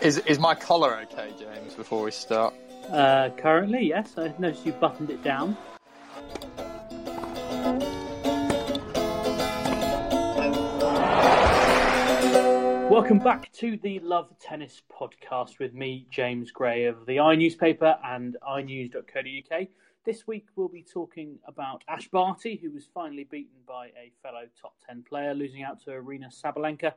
Is is my collar okay, James? Before we start, Uh, currently, yes. I noticed you buttoned it down. Welcome back to the Love Tennis podcast with me, James Gray of the iNewspaper and iNews.co.uk. This week we'll be talking about Ash Barty, who was finally beaten by a fellow top 10 player, losing out to Aryna Sabalenka.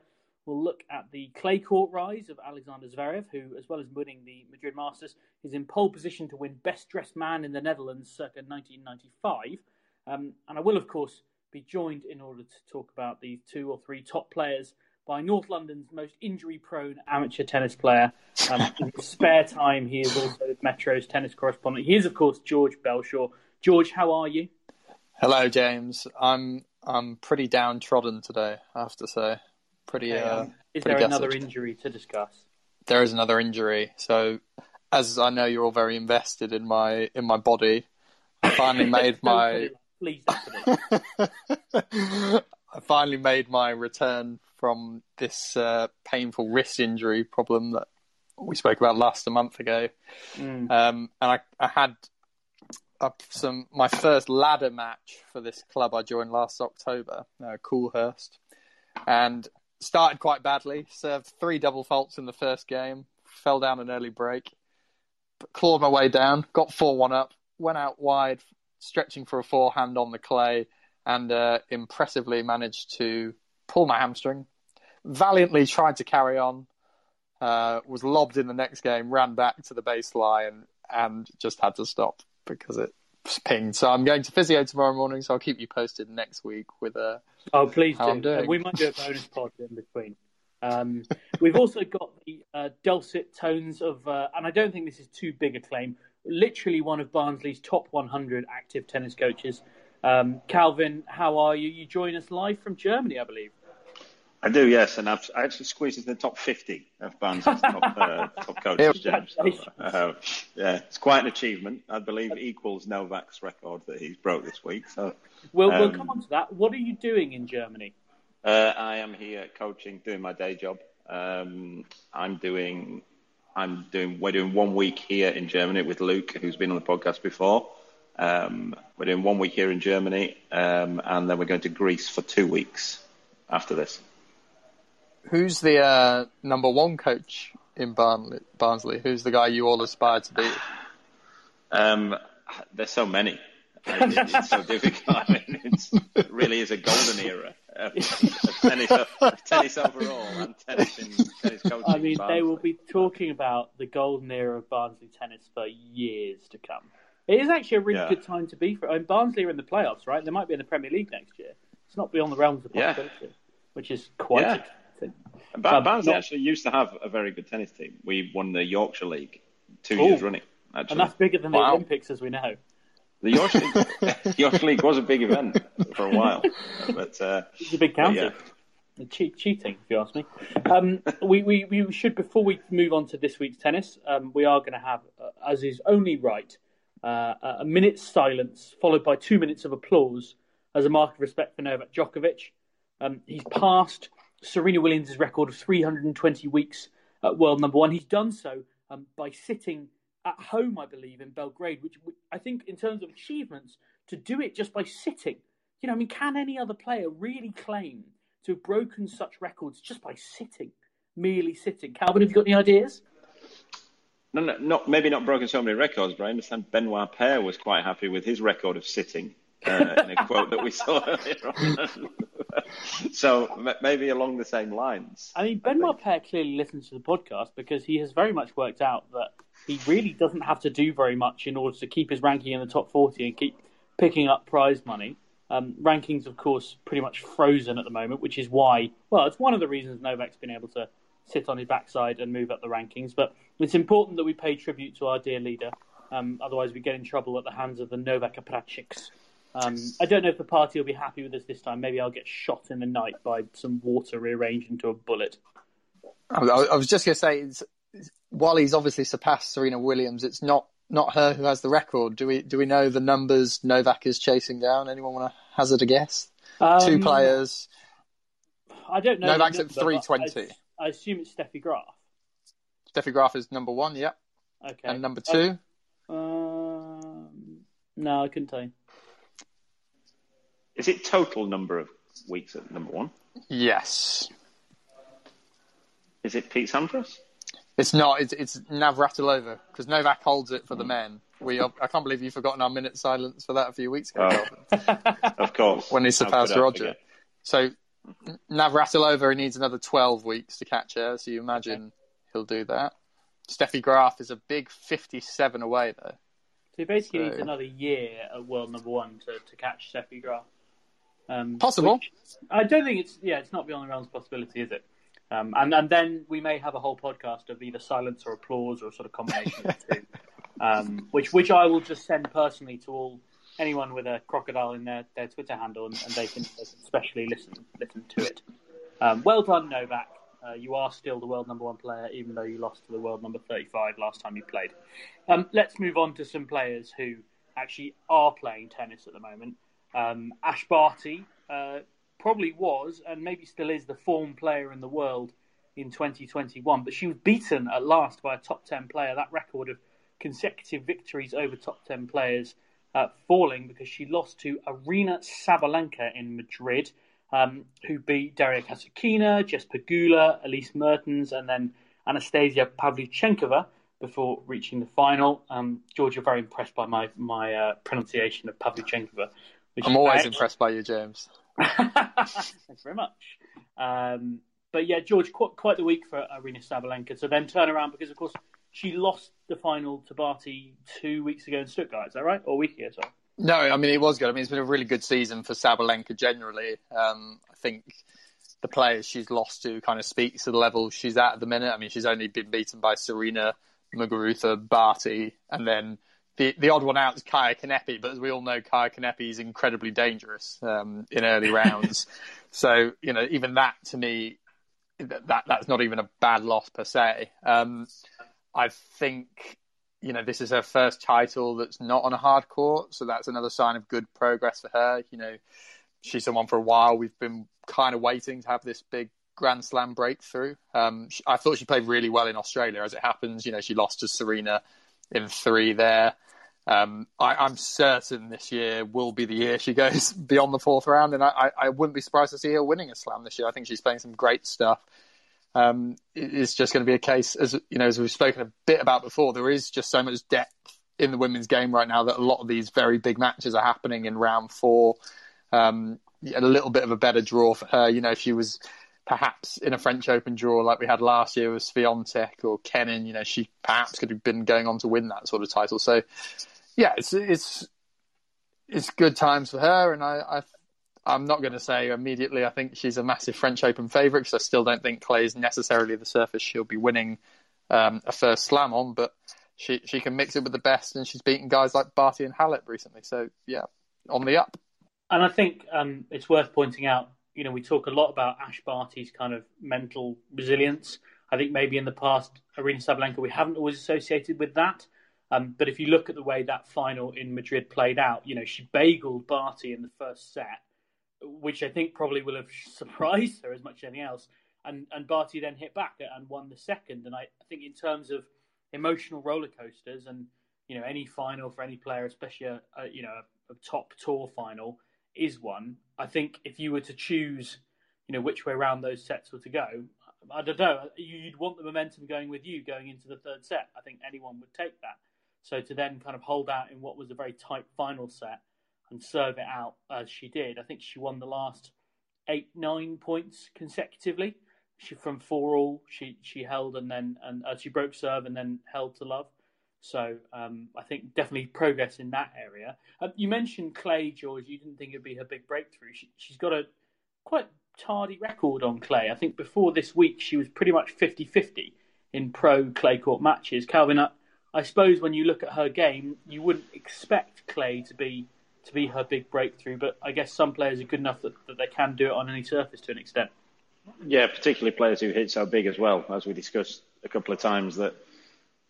We'll look at the clay court rise of Alexander Zverev, who, as well as winning the Madrid Masters, is in pole position to win Best Dressed Man in the Netherlands circa 1995. Um, and I will, of course, be joined in order to talk about the two or three top players by North London's most injury-prone amateur tennis player. Um, in his spare time, he is also Metro's tennis correspondent. He is, of course, George Belshaw. George, how are you? hello, James. I'm I'm pretty downtrodden today. I have to say, pretty. Uh, um, is pretty there another gutted. injury to discuss? There is another injury. So, as I know, you're all very invested in my in my body. I finally made my. Please. I finally made my return from this uh, painful wrist injury problem that we spoke about last a month ago. Mm. Um, and I, I had up some my first ladder match for this club I joined last October, uh, Coolhurst, and started quite badly. Served three double faults in the first game, fell down an early break, clawed my way down, got four one up, went out wide, stretching for a forehand on the clay, and uh, impressively managed to pull my hamstring. Valiantly tried to carry on, uh, was lobbed in the next game, ran back to the baseline, and just had to stop because it pinged. So I'm going to physio tomorrow morning, so I'll keep you posted next week with a. Oh, please do. Uh, doing. we might do a bonus pod in between. Um, we've also got the uh, dulcet tones of, uh, and I don't think this is too big a claim, literally one of Barnsley's top 100 active tennis coaches. Um, Calvin, how are you? You join us live from Germany, I believe. I do, yes, and I've I actually squeezed into the top 50 of Barnsley's top, uh, top coaches, James. So, uh, yeah, it's quite an achievement. I believe equals Novak's record that he's broke this week. So We'll, we'll Um, come on to that. What are you doing in Germany? uh, I am here coaching, doing my day job. Um, I'm doing, I'm doing, we're doing one week here in Germany with Luke, who's been on the podcast before. Um, we're doing one week here in Germany, um, and then we're going to Greece for two weeks after this. Who's the uh, number one coach in Barnley, Barnsley? Who's the guy you all aspire to be? Um, there's so many. It- It's so difficult. I mean, it's, it really is a golden era of, of tennis, of tennis overall and tennis in tennis coaching. I mean, they will be talking about the golden era of Barnsley tennis for years to come. It is actually a really Yeah. good time to be for. I mean, Barnsley are in the playoffs, right? They might be in the Premier League next year. It's not beyond the realms of Yeah. possibility, which is quite Yeah. Um, Barnsley not- actually used to have a very good tennis team. We won the Yorkshire League two Ooh. years running. Actually, And that's bigger than the Olympics, as we know. the Yorkshire League, Yorkshire League was a big event for a while, but uh, It's a big county. yeah, Che- cheating, if you ask me. Um, we, we, we should, before we move on to this week's tennis, um, we are going to have, uh, as is only right, uh, a minute's silence followed by two minutes of applause as a mark of respect for Novak Djokovic. Um, he's passed Serena Williams' record of 320 weeks at world number one. He's done so um, by sitting at home, I believe, in Belgrade, which I think, in terms of achievements, to do it just by sitting. You know, I mean, can any other player really claim to have broken such records just by sitting, merely sitting? Calvin, have you got any ideas? No, no, not maybe not broken so many records, but I understand Benoit Paire was quite happy with his record of sitting. Uh, in a quote that we saw earlier on. so maybe along the same lines. I mean, Ben Paire clearly listens to the podcast because he has very much worked out that he really doesn't have to do very much in order to keep his ranking in the top 40 and keep picking up prize money. Um, rankings, of course, pretty much frozen at the moment, which is why, well, it's one of the reasons Novak's been able to sit on his backside and move up the rankings. But it's important that we pay tribute to our dear leader. Um, otherwise, we get in trouble at the hands of the Novak apparatchiks. Um, I don't know if the party will be happy with us this time. Maybe I'll get shot in the night by some water rearranged into a bullet. I was just going to say, while he's obviously surpassed Serena Williams, it's not not her who has the record. Do we do we know the numbers Novak is chasing down? Anyone want to hazard a guess? Um, Two players. I don't know. Novak's number, at three twenty. I, I, assume it's Steffi Graf. Steffi Graf is number one. Yep. Okay. And number two. Um, no, I couldn't tell you. Is it total number of weeks at number one? Yes. Is it Pete Sampras? It's not. It's, it's Navratilova because Novak holds it for the hmm. men. We, I can't believe you've forgotten our minute silence for that a few weeks ago. Oh, of course. when he surpassed Roger. So Navratilova he needs another 12 weeks to catch her. So you imagine okay. he'll do that. Steffi Graf is a big 57 away though. So he basically so... needs another year at world number one to, to catch Steffi Graf. Um, Possible. I don't think it's yeah, it's not beyond the realms of possibility, is it? Um, and and then we may have a whole podcast of either silence or applause or a sort of combination of the two, um, which which I will just send personally to all anyone with a crocodile in their, their Twitter handle, and, and they, can, they, can, especially listen listen to it. Um, well done, Novak. Uh, you are still the world number one player, even though you lost to the world number 35 last time you played. Um, let's move on to some players who actually are playing tennis at the moment. Um, Ash Barty uh, probably was and maybe still is the form player in the world in 2021, but she was beaten at last by a top 10 player. That record of consecutive victories over top 10 players uh, falling because she lost to Aryna Sabalenka in Madrid, um, who beat Daria Kasatkina, Jess Pegula, Elise Mertens, and then Anastasia Pavlyuchenkova before reaching the final. Um, you're very impressed by my my uh, pronunciation of Pavlyuchenkova. I'm always impressed by you, James. Thanks very much. Um, but yeah, George, quite, quite the week for Aryna Sabalenka to then turn around because, of course, she lost the final to Barty two weeks ago in Stuttgart. Is that right? Or a week ago, sorry. No, I mean, it was good. I mean, it's been a really good season for Sabalenka generally. Um, I think the players she's lost to kind of speaks to the level she's at at the minute. I mean, she's only been beaten by Serena, Muguruza, Barty, and then the the odd one out is Kaia Kanepi, but as we all know, Kaia Kanepi is incredibly dangerous um, in early rounds. so you know, even that to me, that that's not even a bad loss per se. Um, I think you know this is her first title that's not on a hard court, so that's another sign of good progress for her. You know, she's someone for a while we've been kind of waiting to have this big Grand Slam breakthrough. Um, I thought she played really well in Australia. As it happens, you know, she lost to Serena in three there. Um, I, am certain this year will be the year she goes beyond the fourth round, and I, I, wouldn't be surprised to see her winning a slam this year. I think she's playing some great stuff. Um, it's just going to be a case, as you know, as we've spoken a bit about before. There is just so much depth in the women's game right now that a lot of these very big matches are happening in round four. Um, a little bit of a better draw for her. You know, if she was perhaps in a French Open draw like we had last year with Swiatek or Kenin, you know, she perhaps could have been going on to win that sort of title. So, yeah, it's it's it's good times for her, and I, I am not going to say immediately. I think she's a massive French Open favourite because I still don't think clay is necessarily the surface she'll be winning um, a first slam on, but she she can mix it with the best, and she's beaten guys like Barty and Halep recently. So yeah, on the up. And I think um, it's worth pointing out you know, we talk a lot about Ash Barty's kind of mental resilience. I think maybe in the past, Aryna Sabalenka, we haven't always associated with that. Um, but if you look at the way that final in Madrid played out, you know, she bageled Barty in the first set, which I think probably will have surprised her as much as anything else. And and Barty then hit back and won the second. And I, I think in terms of emotional roller coasters and you know any final for any player, especially a, a you know a, a top tour final, is one. I think if you were to choose, you know, which way around those sets were to go, I don't know. You'd want the momentum going with you going into the third set. I think anyone would take that. So to then kind of hold out in what was a very tight final set and serve it out as she did, I think she won the last eight, nine points consecutively. She from four all, she she held and then and uh, she broke serve and then held to love. So um, I think definitely progress in that area. Uh, you mentioned clay, George. You didn't think it'd be her big breakthrough. She, she's got a quite tardy record on clay. I think before this week she was pretty much 50-50 in pro clay court matches. Calvin, I, I suppose when you look at her game, you wouldn't expect clay to be to be her big breakthrough, but I guess some players are good enough that, that they can do it on any surface to an extent. Yeah, particularly players who hit so big as well, as we discussed a couple of times that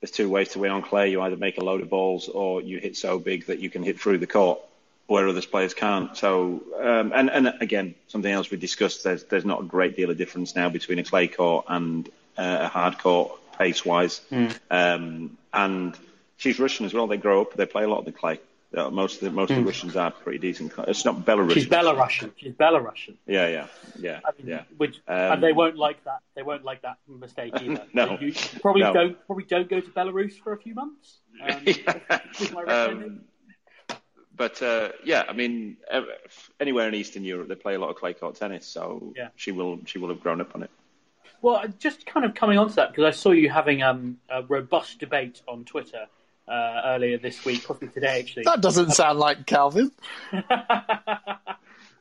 there's two ways to win on clay. You either make a load of balls or you hit so big that you can hit through the court where other players can't. So, um, and, and again, something else we discussed, there's, there's not a great deal of difference now between a clay court and uh, a hard court pace wise. Mm. Um, and she's Russian as well. They grow up, they play a lot of the clay. Uh, most of the most mm. of the hmm. Russians are pretty decent. It's not Belarusian. She's Belarusian. She's Belarusian. Yeah, yeah, yeah, I mean, yeah. Which um, and they won't like that. They won't like that mistake either. no, you probably no. don't probably don't go to Belarus for a few months. Um, um, but uh, yeah, I mean, anywhere in Eastern Europe, they play a lot of clay court tennis, so yeah. she will she will have grown up on it. Well, just kind of coming on to that because I saw you having um, a robust debate on Twitter uh, earlier this week, possibly today actually. That doesn't sound like Calvin.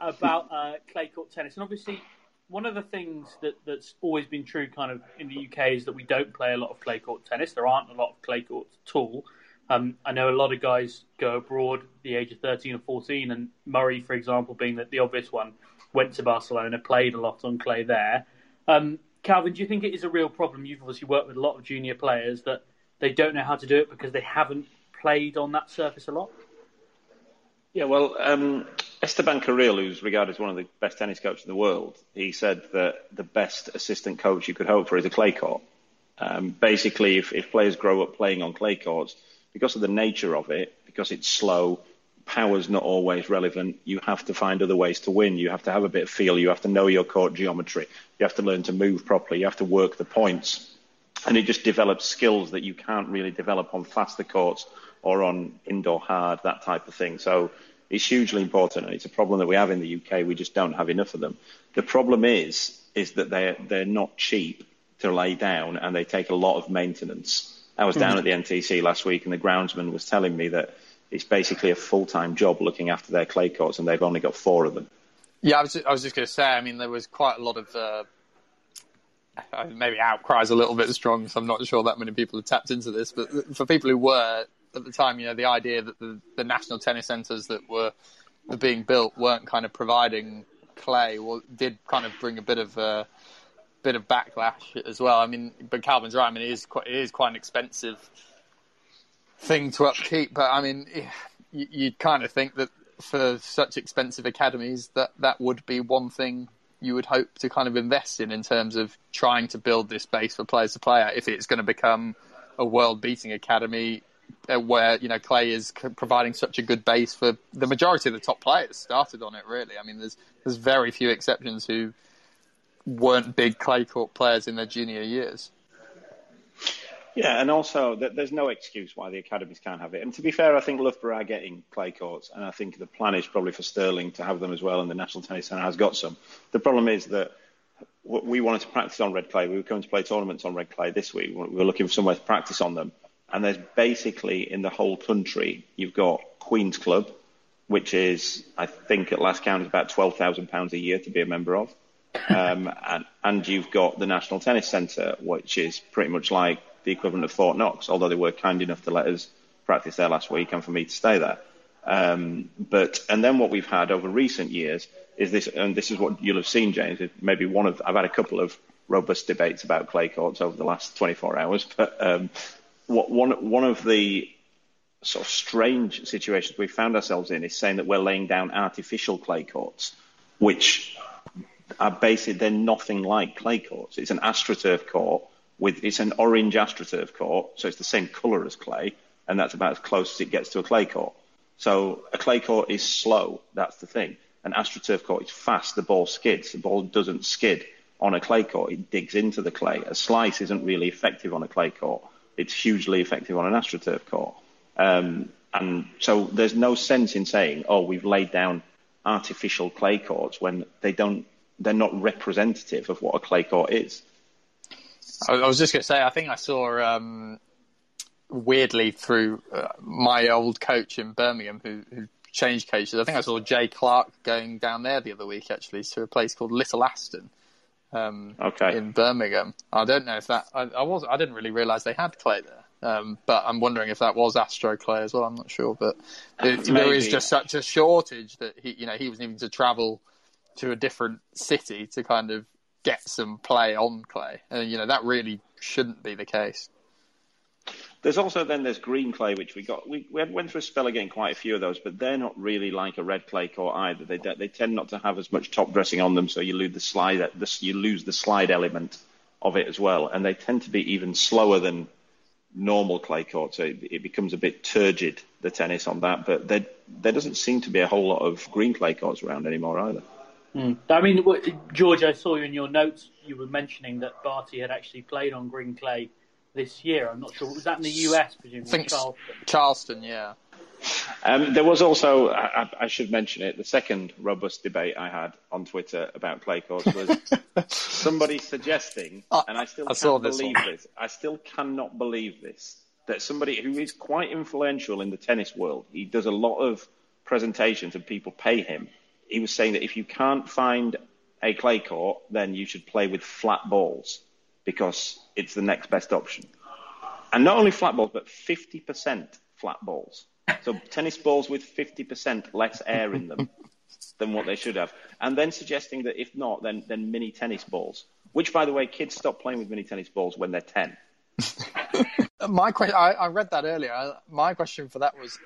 about uh, clay court tennis, and obviously one of the things that, that's always been true, kind of in the UK, is that we don't play a lot of clay court tennis. There aren't a lot of clay courts at all. Um, I know a lot of guys go abroad at the age of 13 or 14, and Murray, for example, being the, the obvious one, went to Barcelona, played a lot on clay there. Um, Calvin, do you think it is a real problem? You've obviously worked with a lot of junior players that they don't know how to do it because they haven't played on that surface a lot? Yeah, well, um, Esteban Carril, who's regarded as one of the best tennis coaches in the world, he said that the best assistant coach you could hope for is a clay court. Um, basically, if, if players grow up playing on clay courts, because of the nature of it, because it's slow, power's not always relevant. You have to find other ways to win. You have to have a bit of feel. You have to know your court geometry. You have to learn to move properly. You have to work the points and it just develops skills that you can't really develop on faster courts or on indoor hard, that type of thing. So it's hugely important, and it's a problem that we have in the UK. We just don't have enough of them. The problem is is that they're they're not cheap to lay down, and they take a lot of maintenance. I was down mm-hmm. at the NTC last week, and the groundsman was telling me that it's basically a full time job looking after their clay courts, and they've only got four of them. Yeah, I was, I was just going to say. I mean, there was quite a lot of uh, maybe outcries a little bit strong, so I'm not sure that many people have tapped into this. But for people who were at the time, you know, the idea that the, the national tennis centres that were, being built weren't kind of providing clay, well, did kind of bring a bit of a bit of backlash as well. I mean, but Calvin's right. I mean, it is quite it is quite an expensive thing to upkeep. But I mean, you, you'd kind of think that for such expensive academies, that that would be one thing you would hope to kind of invest in in terms of trying to build this base for players to play at if it's going to become a world beating academy uh, where you know clay is providing such a good base for the majority of the top players started on it really. I mean there's there's very few exceptions who weren't big clay court players in their junior years yeah, and also there's no excuse why the academies can't have it. And to be fair, I think Loughborough are getting clay courts, and I think the plan is probably for Stirling to have them as well, and the National Tennis Centre has got some. The problem is that we wanted to practice on red clay. We were going to play tournaments on red clay this week. We were looking for somewhere to practice on them. And there's basically in the whole country, you've got Queen's Club, which is, I think at last count, is about £12,000 a year to be a member of. Um, and, and you've got the National Tennis Centre, which is pretty much like the equivalent of Fort Knox, although they were kind enough to let us practice there last week and for me to stay there. Um, but and then what we've had over recent years is this, and this is what you'll have seen, James. Maybe one of I've had a couple of robust debates about clay courts over the last 24 hours, but um, what, one one of the sort of strange situations we found ourselves in is saying that we're laying down artificial clay courts, which are basically they're nothing like clay courts. It's an astroturf court with it's an orange astroturf court, so it's the same colour as clay, and that's about as close as it gets to a clay court. So a clay court is slow, that's the thing. An astroturf court is fast, the ball skids. The ball doesn't skid on a clay court, it digs into the clay. A slice isn't really effective on a clay court. It's hugely effective on an astroturf court. Um, and so there's no sense in saying, oh, we've laid down artificial clay courts when they don't, they're not representative of what a clay court is. I was just going to say, I think I saw um, weirdly through uh, my old coach in Birmingham who, who, changed coaches. I think I saw Jay Clark going down there the other week actually to a place called Little Aston. Um, okay. In Birmingham, I don't know if that I, I was I didn't really realise they had clay there. Um, but I'm wondering if that was Astro Clay as well. I'm not sure, but it, there is just such a shortage that he, you know, he was needing to travel to a different city to kind of get some play on clay, and you know that really shouldn't be the case. There's also then there's green clay, which we got. We, we went through a spell getting quite a few of those, but they're not really like a red clay court either. They they tend not to have as much top dressing on them, so you lose the slide. you lose the slide element of it as well, and they tend to be even slower than normal clay court, so it, it, becomes a bit turgid the tennis on that. But there there doesn't seem to be a whole lot of green clay courts around anymore either. Mm. I mean, George, I saw you in your notes. You were mentioning that Barty had actually played on green clay this year. I'm not sure. Was that in the US? Presumably, I Charleston. Charleston, yeah. Um, there was also, I, I, should mention it, the second robust debate I had on Twitter about clay courts was somebody suggesting, and I still I can't believe this, this, I still cannot believe this, that somebody who is quite influential in the tennis world, he does a lot of presentations and people pay him. He was saying that if you can't find a clay court, then you should play with flat balls because it's the next best option. And not only flat balls, but 50% flat balls. So tennis balls with 50% less air in them than what they should have. And then suggesting that if not, then, then mini tennis balls. Which, by the way, kids stop playing with mini tennis balls when they're 10. My question, I, I, read that earlier. My question for that was: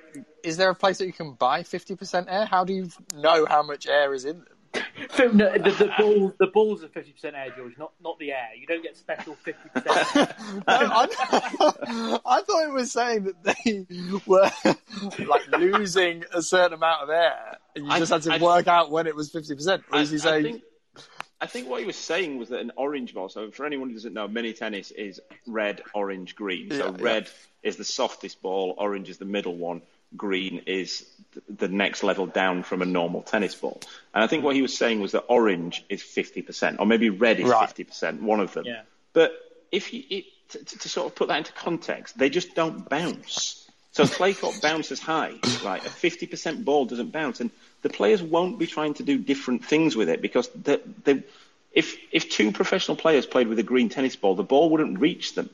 Is there a place that you can buy fifty percent air? How do you know how much air is in them? no, the, the, balls, the balls are fifty percent air, George, not not the air. You don't get special fifty percent. I, I, thought it was saying that they were like losing a certain amount of air, and you just had to work out when it was fifty percent. Or is he saying? Think, I think what he was saying was that an orange ball. So for anyone who doesn't know, mini tennis is red, orange, green. So yeah, red yeah. is the softest ball, orange is the middle one, green is the next level down from a normal tennis ball. And I think what he was saying was that orange is 50%, or maybe red is right. 50%, one of them. Yeah. But if you, it, to, to, sort of put that into context, they just don't bounce. So clay court bounces high, right? A 50% ball doesn't bounce, and the players won't be trying to do different things with it because they, they, if if two professional players played with a green tennis ball, the ball wouldn't reach them.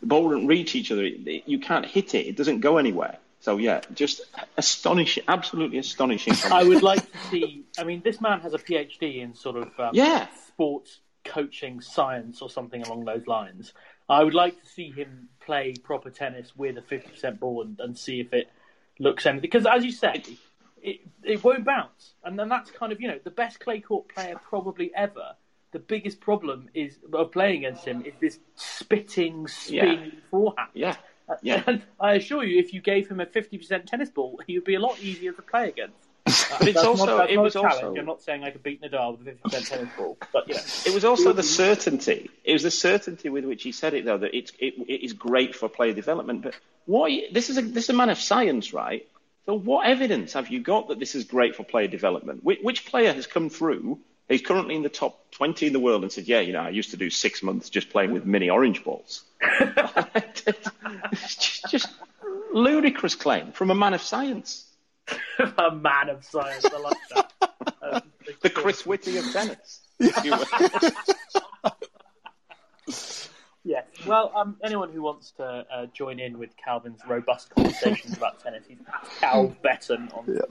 The ball wouldn't reach each other. You can't hit it. It doesn't go anywhere. So yeah, just astonishing, absolutely astonishing. I would like to see. I mean, this man has a PhD in sort of um, yeah. sports coaching science or something along those lines. I would like to see him play proper tennis with a fifty percent ball and, and, see if it looks anything. Because as you say, it it won't bounce, and then that's kind of you know the best clay court player probably ever. The biggest problem is of playing against him is this spitting, spin yeah. forehand. Yeah. Uh, yeah. And I assure you, if you gave him a 50% tennis ball, he would be a lot easier to play against. but it's also not, it was also. I'm not saying I could beat Nadal with a 50% tennis ball, but you know. It was also the certainty. It was the certainty with which he said it, though, that it's it, it is great for player development. But what this is a this is a man of science, right? So what evidence have you got that this is great for player development? Which, which player has come through He's currently in the top 20 in the world and said, yeah, you know, I used to do six months just playing with mini orange balls. it's just, ludicrous claim from a man of science. a man of science, I like that. the Chris Whitty of tennis. Yeah. Well, um, anyone who wants to uh, join in with Calvin's robust conversations about tennis, he's at Cal Betton on Twitter,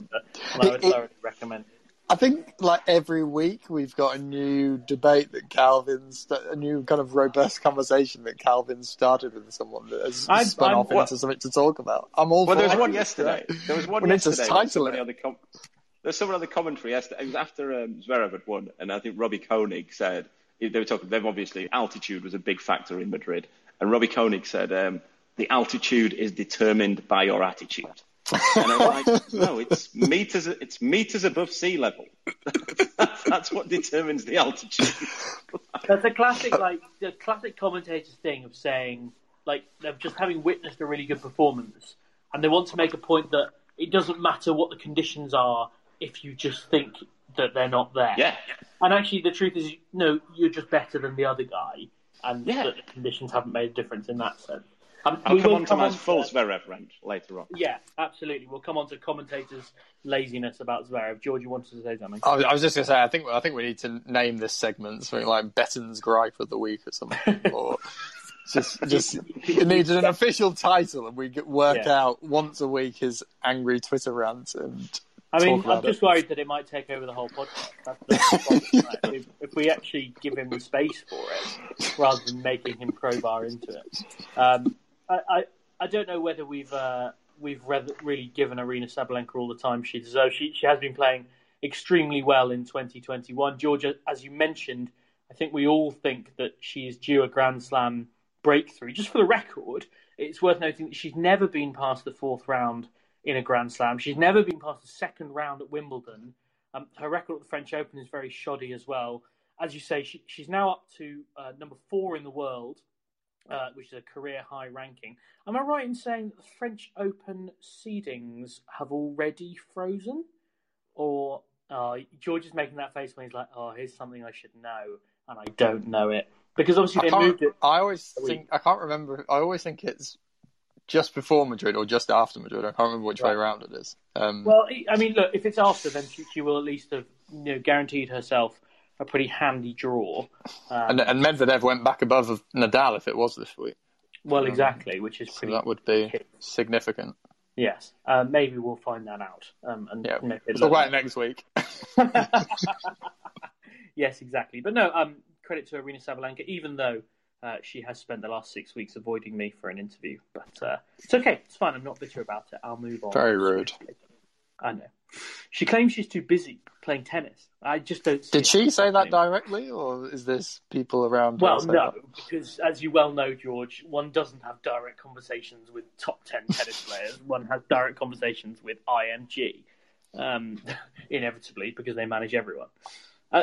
and I would thoroughly recommend. I think like every week we've got a new debate that Calvin's a new kind of robust conversation that Calvin started with someone that has I'm- spun I'm- off what- into something to talk about. I'm all Well, for there was one yesterday. There was one We need to yesterday. title Somebody it. on the com- There's someone on the commentary yesterday. It was after um, Zverev had won, and I think Robbie Koenig said they were talking. They've obviously altitude was a big factor in Madrid, and Robbie Koenig said um, the altitude is determined by your attitude. And I'm like, no, it's meters. It's meters above sea level. that's, that's what determines the altitude. That's a classic, like the classic commentators thing of saying, like they're just having witnessed a really good performance, and they want to make a point that it doesn't matter what the conditions are if you just think that they're not there. yeah, And actually, the truth is, no, you're just better than the other guy, and Yeah. that the conditions haven't made a difference in that sense. Um, I'll we come on to my full Zverev rant later on. Yeah, absolutely. We'll come on to commentators' laziness about Zverev. George, you wanted to say something? I was, I was just going to say, I think I think we need to name this segment something like Betton's gripe of the week or something, or just just it needs an official title, and we get- work Yeah. out once a week his angry Twitter rant and I mean, I'm just it. worried that it might take over the whole podcast. That's the problem, right? if, if we actually give him the space for it, rather than making him crowbar into it. Um, I, I, I don't know whether we've uh, we've re- really given Aryna Sabalenka all the time she deserves. She she has been playing extremely well in 2021. Georgia, as you mentioned, I think we all think that she is due a Grand Slam breakthrough. Just for the record, it's worth noting that she's never been past the fourth round in a Grand Slam. She's never been past the second round at Wimbledon. Um, her record at the French Open is very shoddy as well. As you say, she, she's now up to uh, number four in the world, uh, which is a career high ranking. Am I right in saying that the French Open seedings have already frozen? Or uh, George is making that face when he's like, "Oh, here's something I should know, and I don't know it," because obviously I, they moved it. I always think I can't remember. I always think it's just before Madrid or just after Madrid. I can't remember which way around it is. Um, Well, I mean, look, if it's after, then she, she will at least have you know guaranteed herself a pretty handy draw. Um, and, and Medvedev went back above Nadal if it was this week, well, exactly, which is so pretty. that would be significant. Yes, uh, maybe we'll find that out. Um, and Yeah, we'll talk about it next week. yes, exactly. But no, um, credit to Aryna Sabalenka, even though uh, she has spent the last six weeks avoiding me for an interview. But uh, it's okay. It's fine. I'm not bitter about it. I'll move on. Very rude. I know. She claims she's too busy playing tennis. I just don't. See Did she say that directly, or is this people around? Well, no, that? because as you well know, George, one doesn't have direct conversations with top 10 tennis players. One has direct conversations with IMG, um, inevitably, because they manage everyone. Uh,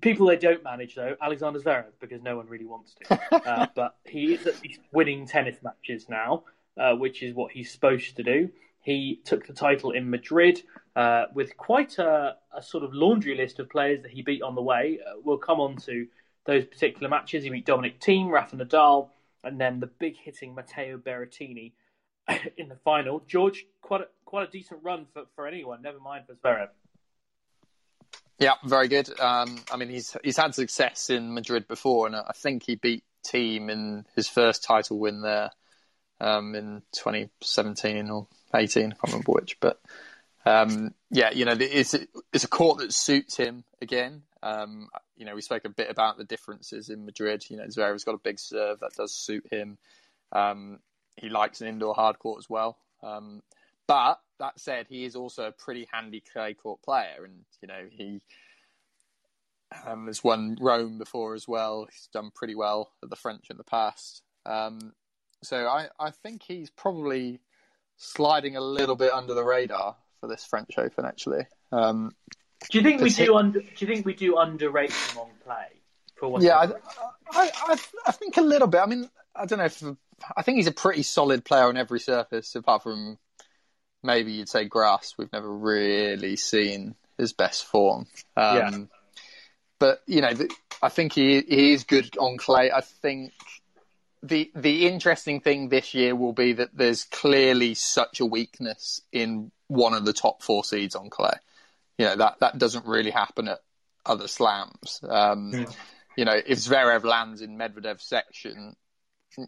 people they don't manage, though, Alexander Zverev, because no one really wants to. Uh, but he is at least winning tennis matches now, uh, which is what he's supposed to do. He took the title in Madrid uh, with quite a, a sort of laundry list of players that he beat on the way. Uh, we'll come on to those particular matches. He beat Dominic Thiem, Rafa Nadal, and then the big hitting Matteo Berrettini in the final. George, quite a, quite a decent run for, for anyone, never mind for Zverev. Yeah, very good. Um, I mean, he's he's had success in Madrid before, and I think he beat Thiem in his first title win there um, in 2017 or 18. I can't remember which, but um, yeah, you know, it's it's a court that suits him again. Um, you know, we spoke a bit about the differences in Madrid. You know, Zverev's got a big serve that does suit him. Um, he likes an indoor hard court as well. Um, but that said, he is also a pretty handy clay court player, and you know he um, has won Rome before as well. He's done pretty well at the French in the past. Um, so I, I think he's probably sliding a little bit under the radar for this French Open, actually. Um, Do you think we do under, Do you think we do underrate him on play? For what yeah, I, I, I, I think a little bit. I mean, I don't know if I think he's a pretty solid player on every surface, apart from maybe you'd say grass. We've never really seen his best form. Um, Yeah. But you know, the, I think he he is good on clay. I think the the interesting thing this year will be that there's clearly such a weakness in one of the top four seeds on clay. You know that that doesn't really happen at other slams. Um, You know, if Zverev lands in Medvedev's section,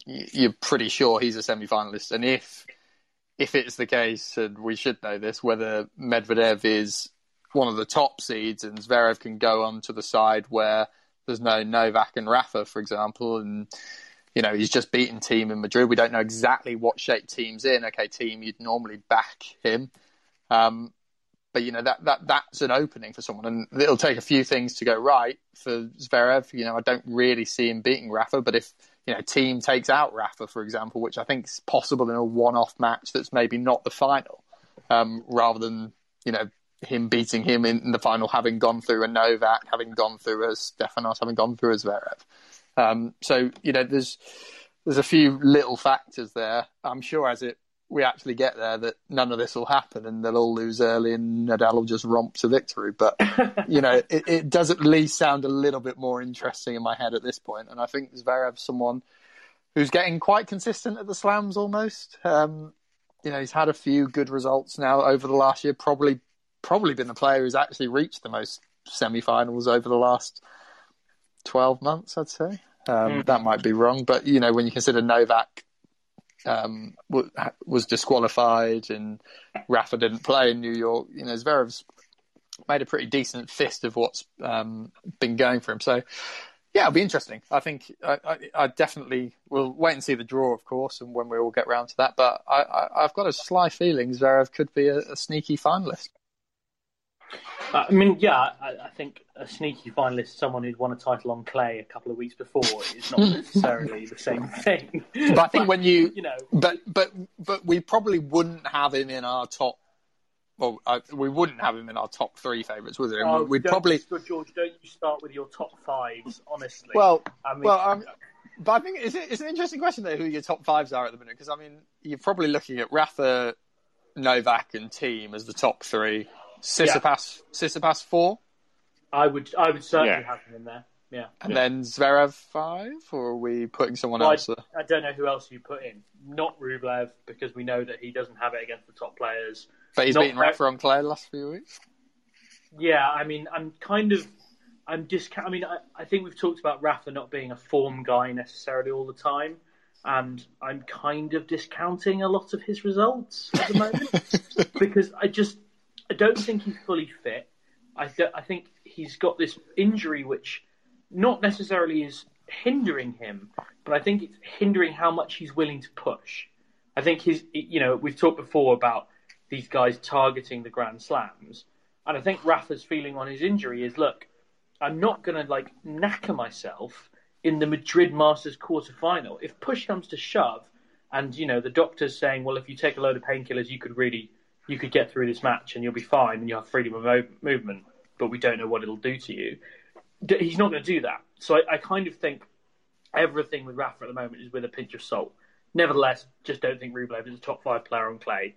you're pretty sure he's a semi-finalist. And if if it's the case, and we should know this, whether Medvedev is one of the top seeds, and Zverev can go on to the side where there's no Novak and Rafa, for example, and you know he's just beaten Thiem in Madrid. We don't know exactly what shape Thiem's in. Okay, team, you'd normally back him, um, but you know that that that's an opening for someone, and it'll take a few things to go right for Zverev. You know, I don't really see him beating Rafa, but if you know Thiem takes out Rafa, for example, which I think is possible in a one-off match that's maybe not the final, um, rather than you know him beating him in the final, having gone through a Novak, having gone through a Stefanos, having gone through a Zverev. Um, so you know, there's there's a few little factors there. I'm sure as it we actually get there that none of this will happen and they'll all lose early and Nadal will just romp to victory. But you know, it, it, does at least sound a little bit more interesting in my head at this point. And I think Zverev's someone who's getting quite consistent at the slams almost. Um, you know, he's had a few good results now over the last year. Probably probably been the player who's actually reached the most semi-finals over the last 12 months, I'd say. Um, mm-hmm. That might be wrong, but you know when you consider Novak um, was disqualified and Rafa didn't play in New York, you know Zverev's made a pretty decent fist of what's um, been going for him. So yeah, it'll be interesting. I think I, I, I, definitely will wait and see the draw, of course, and when we all get round to that. But I, I've got a sly feeling Zverev could be a, a sneaky finalist. Uh, I mean, yeah, I, I, think a sneaky finalist, someone who'd won a title on clay a couple of weeks before, is not necessarily the same thing. But I think but, when you, you know, but but but we probably wouldn't have him in our top. Well, uh, we wouldn't have him in our top three favourites, would it? Oh, We'd probably. George, don't you start with your top fives? Honestly. Well, I mean, well, um, but I think it's, it's an interesting question though, who your top fives are at the minute because I mean you're probably looking at Rafa, Novak, and Thiem as the top three. Tsitsipas, yeah. Tsitsipas four. I would, I would certainly yeah. have him in there. Yeah. And yeah. then Zverev five, or are we putting someone well, else? I, I, don't know who else you put in. Not Rublev because we know that he doesn't have it against the top players. But he's Not beaten Rafa on clay the last few weeks. Yeah, I mean, I'm kind of, I'm discount. I mean, I, I think we've talked about Rafa not being a form guy necessarily all the time, and I'm kind of discounting a lot of his results at the moment because I just I don't think he's fully fit. I, th- I think he's got this injury which not necessarily is hindering him, but I think it's hindering how much he's willing to push. I think his, you know, we've talked before about these guys targeting the Grand Slams, and I think Rafa's feeling on his injury is, look, I'm not going to like knacker myself in the Madrid Masters quarterfinal. If push comes to shove, and you know the doctor's saying, well, if you take a load of painkillers, you could really you could get through this match and you'll be fine and you have freedom of movement, but we don't know what it'll do to you. He's not going to do that. So I, I kind of think everything with Rafa at the moment is with a pinch of salt. Nevertheless, just don't think Rublev is a top five player on clay.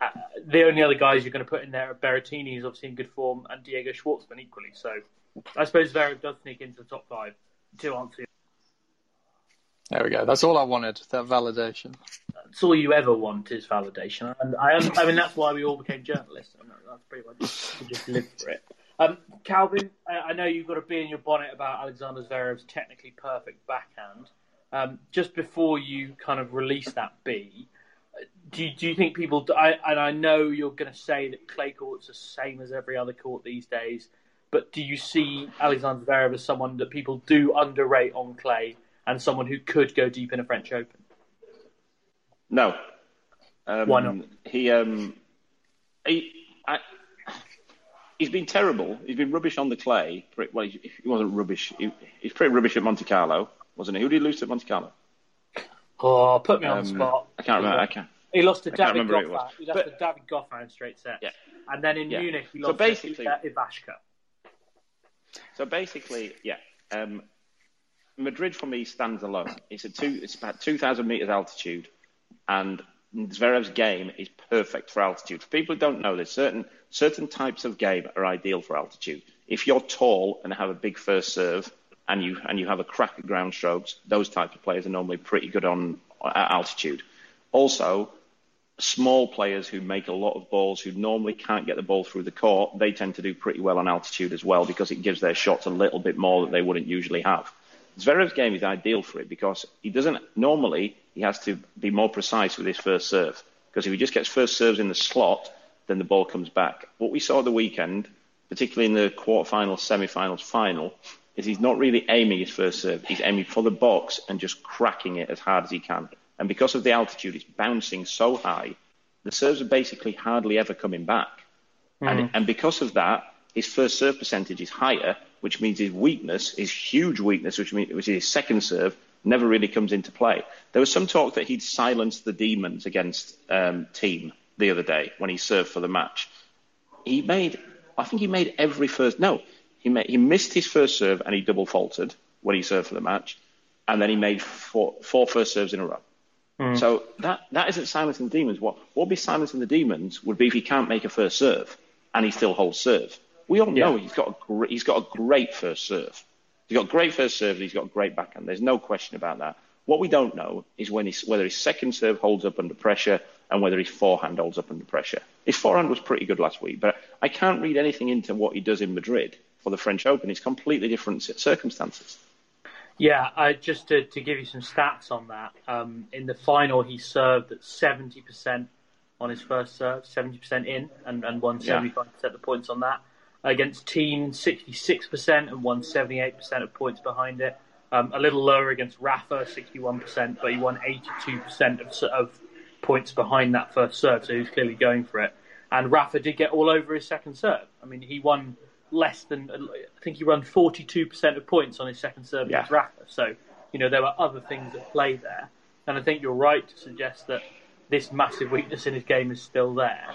Uh, the only other guys you're going to put in there are Berrettini, who's obviously in good form, and Diego Schwartzman equally. So I suppose Zverev does sneak into the top five to answer there we go. That's all I wanted. That validation. That's all you ever want is validation, and I, I mean that's why we all became journalists. That's pretty much we just live for it. Um, Calvin, I, I, know you've got to be in your bonnet about Alexander Zverev's technically perfect backhand. Um, just before you kind of release that B, do you, do you think people? I, and I know you're going to say that clay court's the same as every other court these days, but do you see Alexander Zverev as someone that people do underrate on clay? And someone who could go deep in a French Open? No. Um, Why not? He, um, he, I, he's been terrible. He's been rubbish on the clay. Well, he, he wasn't rubbish. He, he's pretty rubbish at Monte Carlo, wasn't he? Who did he lose to Monte Carlo? Oh, put me on um, the spot. I can't remember. I can't. He lost to David Goffin. He lost but, to David Goffin in straight sets. Yeah. And then in yeah. Munich, he lost so basically, to Ivashka. So basically, yeah. Um, Madrid for me stands alone. It's a two. It's about two thousand meters altitude, and Zverev's game is perfect for altitude. For people who don't know this, certain certain types of game are ideal for altitude. If you're tall and have a big first serve, and you and you have a crack at ground strokes, those types of players are normally pretty good on at altitude. Also, small players who make a lot of balls who normally can't get the ball through the court, they tend to do pretty well on altitude as well because it gives their shots a little bit more that they wouldn't usually have. Zverev's game is ideal for it because he doesn't normally he has to be more precise with his first serve because if he just gets first serves in the slot, then the ball comes back. What we saw the weekend particularly in the quarterfinals, semi-finals, final, is he's not really aiming his first serve. He's aiming for the box and just cracking it as hard as he can. And because of the altitude, it's bouncing so high, the serves are basically hardly ever coming back. Mm. And, and because of that, his first serve percentage is higher, which means his weakness, his huge weakness, which, means, which is his second serve, never really comes into play. There was some talk that he'd silenced the demons against um, Thiem the other day when he served for the match. He made, I think he made every first, no, he, made, he missed his first serve and he double faulted when he served for the match. And then he made four, four first serves in a row. Mm. So that, that isn't silencing the demons. What would be silencing the demons would be if he can't make a first serve and he still holds serve. We all know yeah. he's got a great, he's got a great first serve. He's got great first serve and he's got a great backhand. There's no question about that. What we don't know is when whether his second serve holds up under pressure and whether his forehand holds up under pressure. His forehand was pretty good last week, but I can't read anything into what he does in Madrid for the French Open. It's completely different circumstances. Yeah, uh, just to, to, give you some stats on that, um, in the final he served at 70% on his first serve, 70% in, and, and won 75% yeah. of the points on that. Against Thiem, 66% and won 78% of points behind it. Um, a little lower against Rafa, 61%, but he won 82% of, of points behind that first serve, so he was clearly going for it. And Rafa did get all over his second serve. I mean, he won less than, I think he won 42% of points on his second serve yeah. against Rafa. So, you know, there were other things at play there. And I think you're right to suggest that this massive weakness in his game is still there.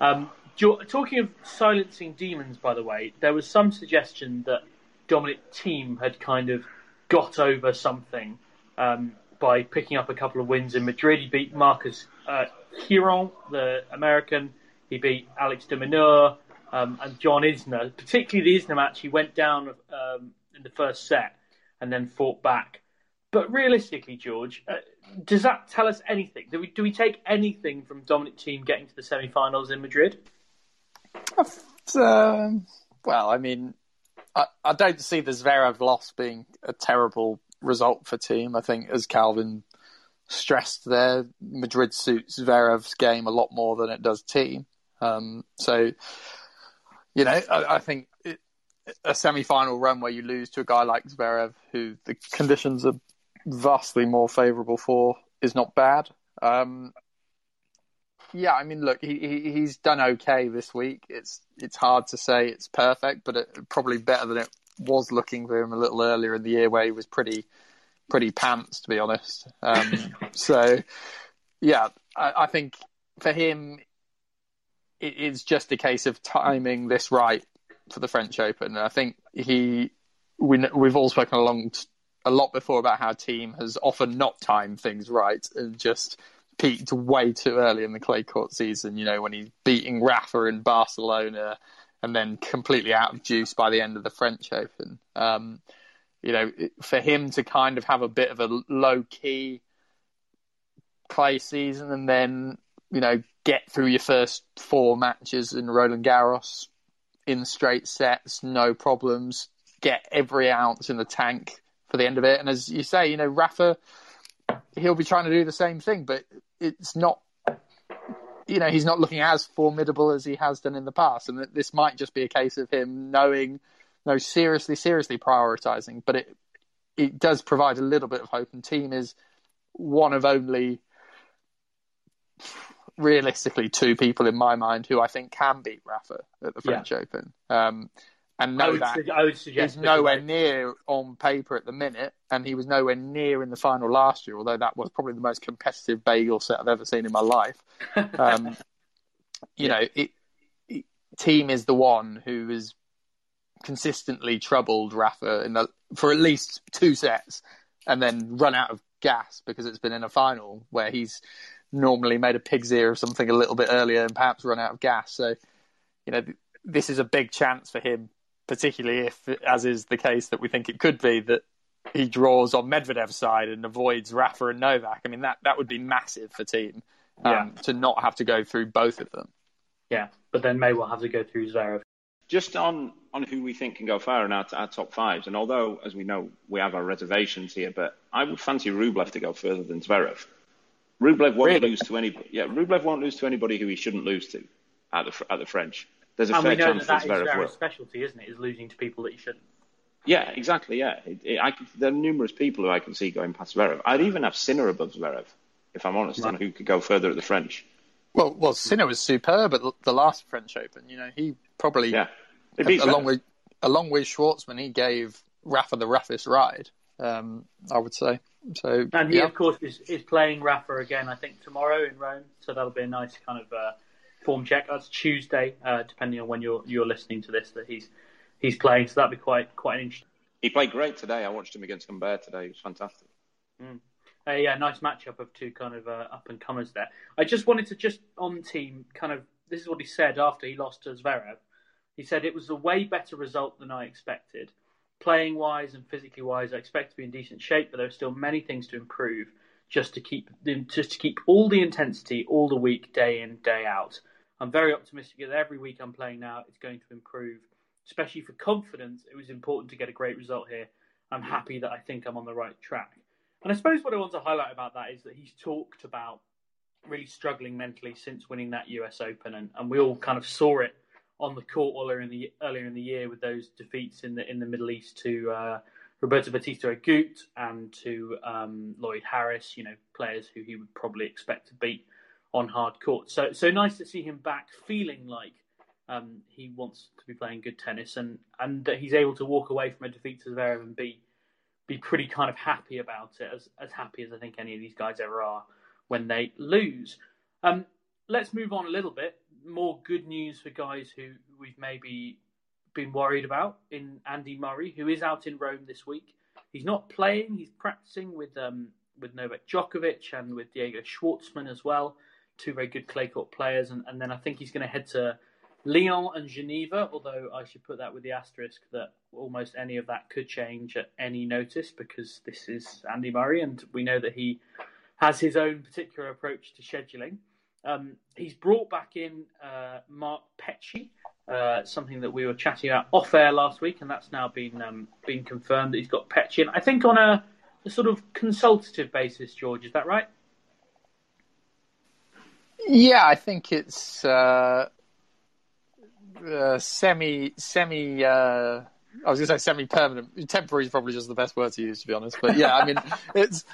Um, talking of silencing demons, by the way, there was some suggestion that Dominic Thiem had kind of got over something um, by picking up a couple of wins in Madrid. He beat Marcos uh, Giron, the American. He beat Alex de Minaur um, and John Isner. Particularly the Isner match, he went down um, in the first set and then fought back. But realistically, George, uh, does that tell us anything? Do we do we take anything from Dominic Thiem getting to the semi-finals in Madrid? Um, well, I mean, I, I don't see the Zverev loss being a terrible result for Thiem. I think, as Calvin stressed there, Madrid suits Zverev's game a lot more than it does Thiem. Um, so, you know, I, I think it, a semi-final run where you lose to a guy like Zverev, who the conditions are vastly more favourable for, is not bad. Um, yeah, I mean, look, he, he, he's done okay this week. It's it's hard to say it's perfect, but it, probably better than it was looking for him a little earlier in the year, where he was pretty pretty pants, to be honest. Um, so, yeah, I, I, think for him, it is just a case of timing this right for the French Open. I think he we we've all spoken along a lot before about how Thiem has often not timed things right and just peaked way too early in the clay court season. You know, when he's beating Rafa in Barcelona and then completely out of juice by the end of the French Open. Um, you know, for him to kind of have a bit of a low key clay season and then, you know, get through your first four matches in Roland Garros in straight sets, no problems, get every ounce in the tank for the end of it. And as you say, you know, Rafa, he'll be trying to do the same thing, but it's not you know he's not looking as formidable as he has done in the past, and that this might just be a case of him knowing, no, seriously, seriously prioritizing. But it it does provide a little bit of hope, and Thiem is one of only realistically two people in my mind who I think can beat Rafa at the French yeah. Open. Um, and know that su- I would suggest he's nowhere near on paper at the minute, and he was nowhere near in the final last year. Although that was probably the most competitive bagel set I've ever seen in my life. Um, you know, it, it, Thiem is the one who has consistently troubled Rafa in the, for at least two sets, and then run out of gas because it's been in a final where he's normally made a pig's ear of something a little bit earlier and perhaps run out of gas. So, you know, this is a big chance for him particularly if, as is the case that we think it could be, that he draws on Medvedev's side and avoids Rafa and Novak. I mean, that, that would be massive for Thiem um, yeah. to not have to go through both of them. Yeah, but then may well have to go through Zverev. Just on, on who we think can go far in our, our top fives, and although, as we know, we have our reservations here, but I would fancy Rublev to go further than Zverev. Rublev won't really? lose to anybody. Yeah, Rublev won't lose to anybody who he shouldn't lose to at the at the French. There's a and fair we know chance that that is Zverev will. Specialty, isn't it? Is losing to people that you shouldn't. Yeah, exactly. Yeah, it, it, I, could- there are numerous people who I can see going past Zverev. I'd even have Sinner above Zverev, if I'm honest, and who could go further at the French. Well, well, Sinner was superb at the- the last French Open. You know, he probably Yeah, along with along with Schwartzman, he gave Rafa the roughest ride. Um, I would say. So And he, yeah. of course, is, is playing Rafa again, I think, tomorrow in Rome. So that'll be a nice kind of uh, form check. That's Tuesday, uh, depending on when you're you're listening to this, that he's he's playing. So that'd be quite quite an interesting. He played great today. I watched him against Humbert today. He was fantastic. Uh, yeah, nice matchup of two kind of uh, up and comers there. I just wanted to just on Thiem kind of this is what he said after he lost to Zverev. He said it was a way better result than I expected. Playing wise and physically wise, I expect to be in decent shape, but there are still many things to improve. Just to keep just to keep all the intensity all the week, day in day out. I'm very optimistic that every week I'm playing now, it's going to improve. Especially for confidence, it was important to get a great result here. I'm happy that I think I'm on the right track. And I suppose what I want to highlight about that is that he's talked about really struggling mentally since winning that US Open, and, and we all kind of saw it on the court earlier in the earlier in the year with those defeats in the in the Middle East to uh, Roberto Bautista Agut and to um, Lloyd Harris, you know, players who he would probably expect to beat on hard court. So so nice to see him back, feeling like um, he wants to be playing good tennis, and and that he's able to walk away from a defeat to Zverev and be be pretty kind of happy about it, as as happy as I think any of these guys ever are when they lose. Um, let's move on a little bit. More good news for guys who we've maybe been worried about in Andy Murray, who is out in Rome this week. He's not playing; he's practicing with um, with Novak Djokovic and with Diego Schwartzman as well, two very good clay court players. And, and then I think he's going to head to Lyon and Geneva, although I should put that with the asterisk that almost any of that could change at any notice because this is Andy Murray and we know that he has his own particular approach to scheduling. Um, he's brought back in uh, Mark Petchey, uh, something that we were chatting about off air last week, and that's now been um, been confirmed that he's got Petchey And I think on a, a sort of consultative basis, George, is that right? Yeah, I think it's uh, uh, semi semi. Uh, I was going to say semi permanent. Temporary is probably just the best word to use, to be honest. But yeah, I mean, it's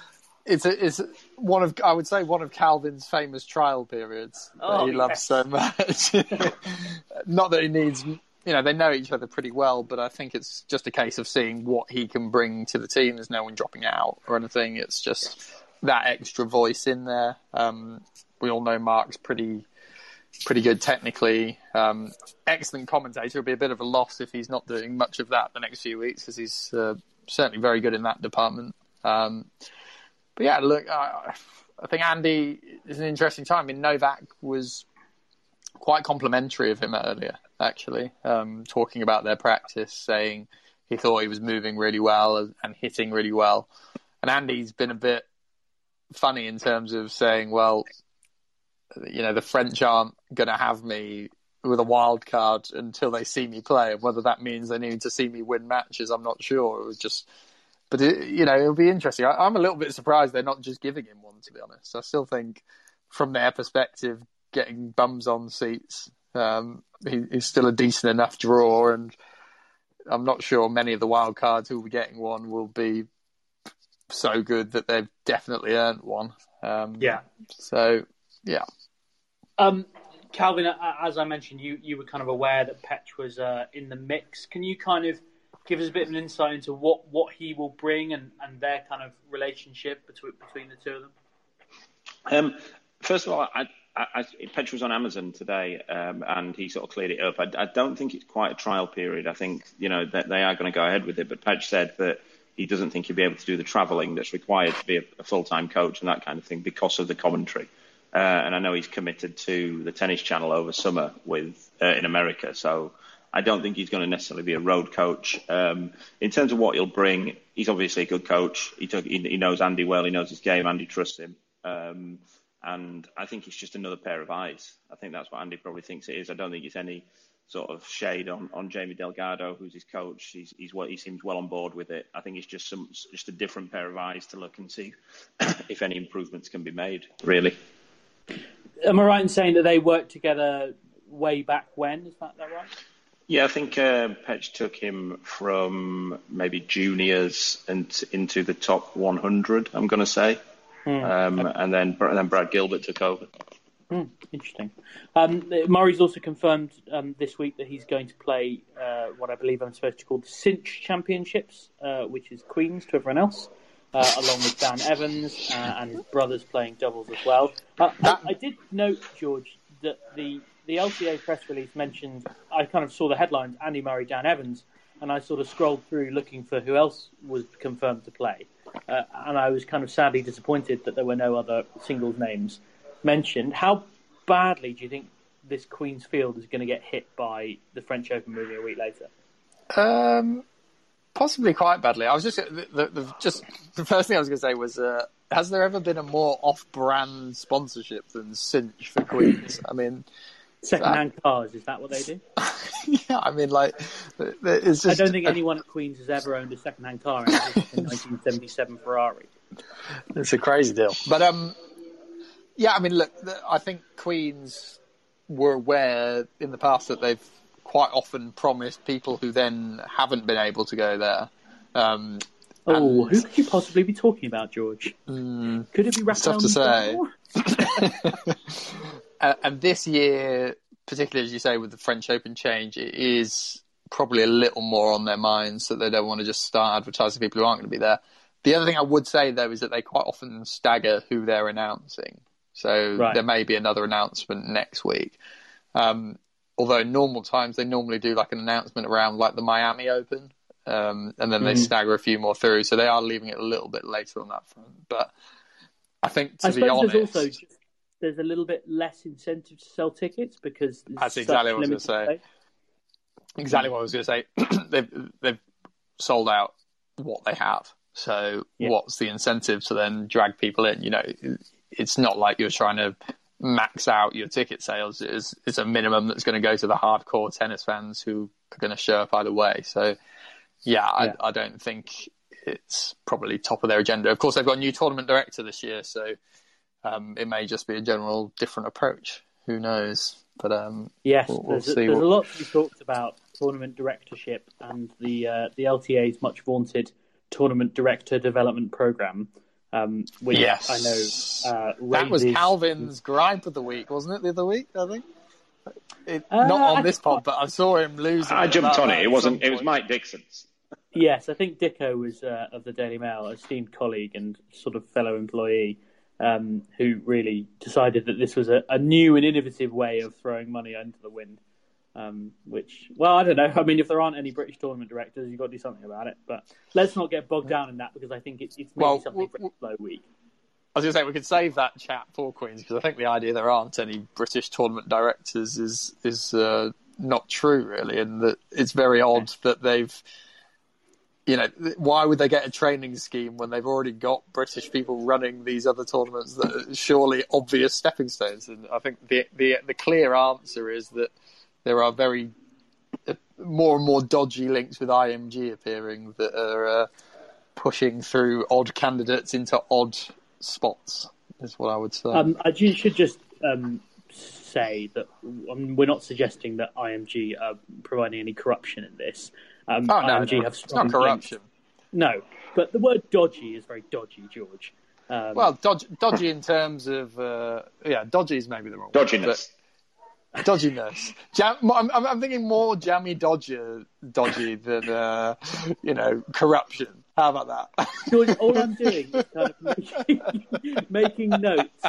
it's a, it's one of I would say one of Calvin's famous trial periods that Oh, he loves yes. so much. Not that he needs. You know, they know each other pretty well, but I think it's just a case of seeing what he can bring to the team. There's no one dropping out or anything. It's just that extra voice in there. Um, we all know Mark's pretty pretty good technically. Um, excellent commentator. It'll be a bit of a loss if he's not doing much of that the next few weeks because he's uh, certainly very good in that department. Um, but yeah, look, I, I think Andy is an interesting time. I mean, Novak was quite complimentary of him earlier, actually, um, talking about their practice, saying he thought he was moving really well and hitting really well. And Andy's been a bit funny in terms of saying, well, you know, the French aren't going to have me with a wild card until they see me play. And whether that means they need to see me win matches, I'm not sure. It was just, but it, you know, it'll be interesting. I, I'm a little bit surprised they're not just giving him one, to be honest. I still think, from their perspective, getting bums on seats, um, he, he's still a decent enough draw, and I'm not sure many of the wild cards who will be getting one will be so good that they've definitely earned one. Um, Yeah. So, yeah. Um, Calvin, as I mentioned, you, you were kind of aware that Petch was uh, in the mix. Can you kind of give us a bit of an insight into what, what he will bring and, and their kind of relationship between between the two of them? Um, first of all, I, I, I, Petr was on Amazon today, um, and he sort of cleared it up. I, I don't think it's quite a trial period. I think you know that they are going to go ahead with it. But Petr said that he doesn't think he'll be able to do the travelling that's required to be a, a full-time coach and that kind of thing because of the commentary. Uh, and I know he's committed to the Tennis Channel over summer with uh, in America, so I don't think he's going to necessarily be a road coach. Um, in terms of what he'll bring, he's obviously a good coach. He, took, he, he knows Andy well. He knows his game. Andy trusts him. Um, and I think it's just another pair of eyes. I think that's what Andy probably thinks it is. I don't think it's any sort of shade on, on Jamie Delgado, who's his coach. He's, he's well, he seems well on board with it. I think it's just some just a different pair of eyes to look and see if any improvements can be made. Really. Am I right in saying that they worked together way back when. Is that, that right? Yeah, I think uh, Petch took him from maybe juniors and into the top 100. I'm going to say, Hmm. um, and then and then Brad Gilbert took over. Hmm, interesting. Um, Murray's also confirmed um, this week that he's going to play uh, what I believe I'm supposed to call the Cinch Championships, uh, which is Queens to everyone else, uh, along with Dan Evans uh, and his brothers playing doubles as well. Uh, I, I did note, George, that the the LTA press release mentioned. I kind of saw the headlines: Andy Murray, Dan Evans, and I sort of scrolled through looking for who else was confirmed to play, uh, and I was kind of sadly disappointed that there were no other singles names mentioned. How badly do you think this Queen's Field is going to get hit by the French Open moving a week later? Um, possibly quite badly. I was just the, the, the just the first thing I was going to say was, uh, has there ever been a more off-brand sponsorship than Cinch for Queens? I mean, Second-hand cars, is that what they do? yeah, I mean, like, it's just. I don't think anyone at Queens has ever owned a second-hand car in a 1977 Ferrari. It's a crazy deal. But um, yeah, I mean, look, I think Queens were aware in the past that they've quite often promised people who then haven't been able to go there. Um, oh, who could you possibly be talking about, George? Mm, could it be Rafael? Tough to say. and this year, particularly as you say, with the French Open change, it is probably a little more on their minds that they don't want to just start advertising people who aren't going to be there. The other thing I would say though is that they quite often stagger who they're announcing. So right. there may be another announcement next week. Um, although in normal times they normally do like an announcement around like the Miami Open, um, and then they Mm. stagger a few more through. So they are leaving it a little bit later on that front. But I think to I be honest, there's also there's a little bit less incentive to sell tickets because That's exactly what I was gonna say. space. exactly what I was going to say. they've they've sold out what they have. So Yeah. what's the incentive to then drag people in? You know, it's not like you're trying to max out your ticket sales. It's, it's a minimum that's going to go to the hardcore tennis fans who are going to show up either way. So yeah, I, Yeah. I don't think it's probably top of their agenda. Of course, they've got a new tournament director this year, so um, it may just be a general different approach. Who knows? But um, Yes, We'll- we'll there's, a, see there's what- a lot to be talked about tournament directorship and the uh, the LTA's much vaunted tournament director development program, um, which Yes. I know uh, That was Calvin's gripe of the week, wasn't it? The other week, I think. It, Uh, not on I this pod, but I saw him lose. I jumped on it. It wasn't. It was. Mike Dickson's. Yes, I think Dicko was uh, of the Daily Mail, a esteemed colleague and sort of fellow employee, um, who really decided that this was a, a new and innovative way of throwing money under the wind. Um, which, well, I don't know. I mean, if there aren't any British tournament directors, you've got to do something about it. But let's not get bogged down in that because I think it's, it's maybe Well, something for a slow week. I was going to say we could save that chat for Queens because I think the idea there aren't any British tournament directors is is uh, not true really, and that it's very odd that they've. You know, why would they get a training scheme when they've already got British people running these other tournaments that are surely obvious stepping stones? And I think the the the clear answer is that there are very uh, more and more dodgy links with IMG appearing that are uh, pushing through odd candidates into odd spots. Is what I would say. Um, I ju- should just um, say that um, we're not suggesting that IMG are providing any corruption in this. Um, oh no, IMG no, have it's strong not corruption. links- No, but the word dodgy is very dodgy, George. Um, Well, dodgy, dodgy in terms of uh, yeah, dodgy is maybe the wrong word, Dodginess. But dodginess. Jam, I'm, I'm I'm thinking more jammy dodger dodgy than uh, you know corruption. How about that? George, all I'm doing is kind of making, making notes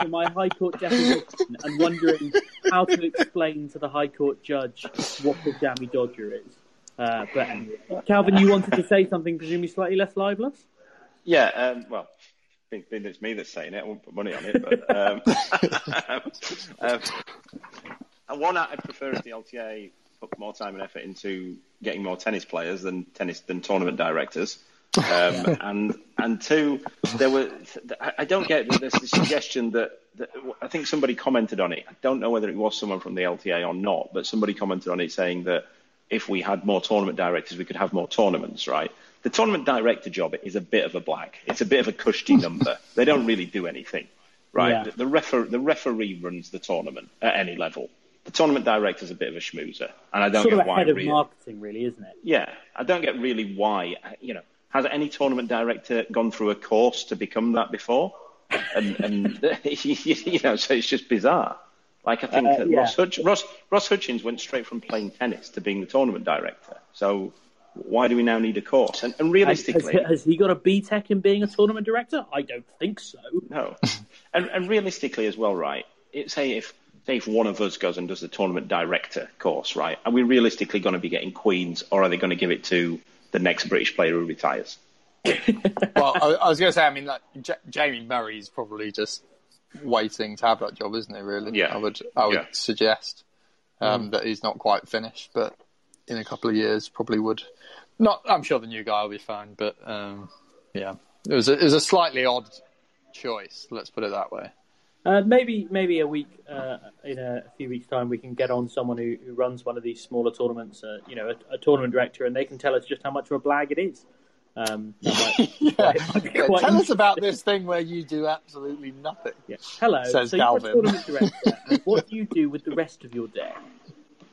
for my High Court deposition and wondering how to explain to the High Court judge what the jammy dodger is. Uh, but anyway, Calvin, you wanted to say something presumably slightly less libelous? Yeah, um, well, being, being it's me that's saying it, I won't put money on it. But um, um, and one, I prefer if the LTA put more time and effort into getting more tennis players than tennis than tournament directors. Um, and and two, there were I I don't get there's the suggestion that, that I think somebody commented on it. I don't know whether it was someone from the LTA or not, but somebody commented on it saying that if we had more tournament directors, we could have more tournaments, right? The tournament director job is a bit of a black. It's a bit of a cushy number. They don't really do anything, right? Yeah. The, the, refer- the referee runs the tournament at any level. the tournament director is a bit of a schmoozer, and I don't sort get of why. head of really- marketing, really, isn't it? yeah, I don't get really why. You know, has any tournament director gone through a course to become that before? And, and you know, so it's just bizarre. Like I think Uh, that yeah. Ross, Hutch, Ross, Ross Hutchins went straight from playing tennis to being the tournament director. So why do we now need a course? And, and realistically, has, has he got a BTEC in being a tournament director? I don't think so. no. and, and realistically as well, right? It, say if say if one of us goes and does the tournament director course, right? Are we realistically going to be getting queens, or are they going to give it to the next British player who retires? well, I, I was going to say, I mean, like, J- Jamie Murray's probably just waiting to have that job, isn't he? Really? Yeah. I would, I would Yeah. suggest um, that he's not quite finished, but in a couple of years, probably would. Not, I'm sure the new guy will be fine, but um, yeah, it was a, it was a slightly odd choice. Let's put it that way. Uh, maybe maybe a week uh, in a, a few weeks' time we can get on someone who, who runs one of these smaller tournaments, uh, you know, a, a tournament director, and they can tell us just how much of a blag it is. Um, that might- Yeah. it Yeah, quite tell us about this thing where you do absolutely nothing. Yeah. Hello. Says so you're a tournament director. what do you do with the rest of your day?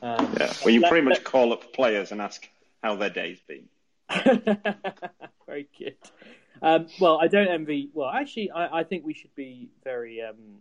Um, Yeah, when you let- pretty much let- call up players and ask how their day's been. very good. Um, well, I don't envy. Well, actually, I, I think we should be very um,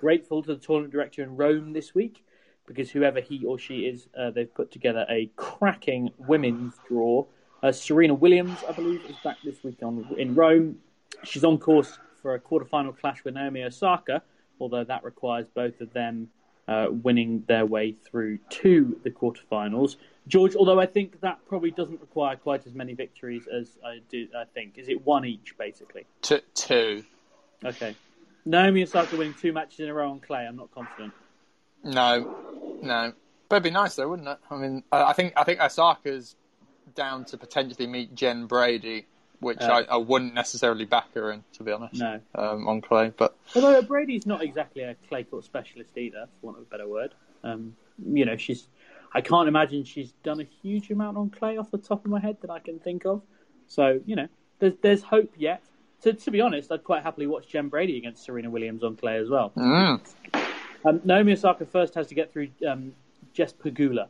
grateful to the tournament director in Rome this week because whoever he or she is, uh, they've put together a cracking women's draw. Uh, Serena Williams, I believe, is back this week on in Rome. She's on course for a quarterfinal clash with Naomi Osaka, although that requires both of them uh, winning their way through to the quarterfinals. George, although I think that probably doesn't require quite as many victories as I do. I think is it one each basically? T- two. Okay. Naomi Osaka winning two matches in a row on clay. I'm not confident. No, no. But it'd be nice though, wouldn't it? I mean, I, I think I think Osaka's down to potentially meet Jen Brady, which Uh, I, I wouldn't necessarily back her in, to be honest. No. Um, on clay, but Although Brady's not exactly a clay court specialist either, for want of a better word. Um, you know, she's. I can't imagine she's done a huge amount on clay off the top of my head that I can think of. So you know, there's there's hope yet. To, to be honest, I'd quite happily watch Jen Brady against Serena Williams on clay as well. mm, Um, Naomi Osaka first has to get through um, Jess Pegula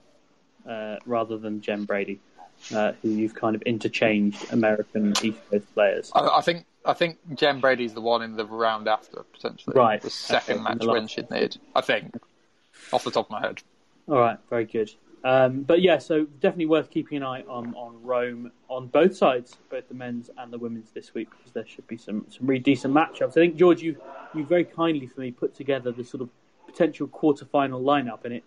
uh, rather than Jen Brady, uh, who you've kind of interchanged American East Coast players. I, I think I think Jen Brady's the one in the round after potentially. Right. The second match win she'd need. I think, off the top of my head. All right, very good. Um, but yeah, so definitely worth keeping an eye on on Rome on both sides, both the men's and the women's this week, because there should be some some really decent matchups. I think George, you you very kindly for me put together the sort of potential quarterfinal lineup, and it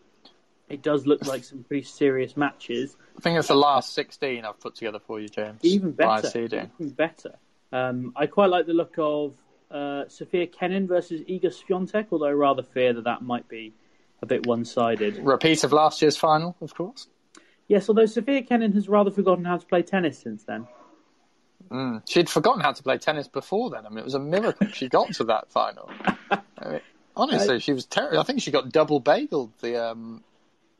it does look like some pretty serious matches. I think it's the last sixteen I've put together for you, James. Even better, even better. Um, I quite like the look of uh, Sophia Kenin versus Iga Swiatek, although I rather fear that that might be a bit one-sided. Repeat of last year's final, of course. Yes, although Sophia Kenin has rather forgotten how to play tennis since then. Mm. She'd forgotten how to play tennis before then. I mean, it was a miracle she got to that final. I mean, honestly, she was terrible. I think she got double bageled the um,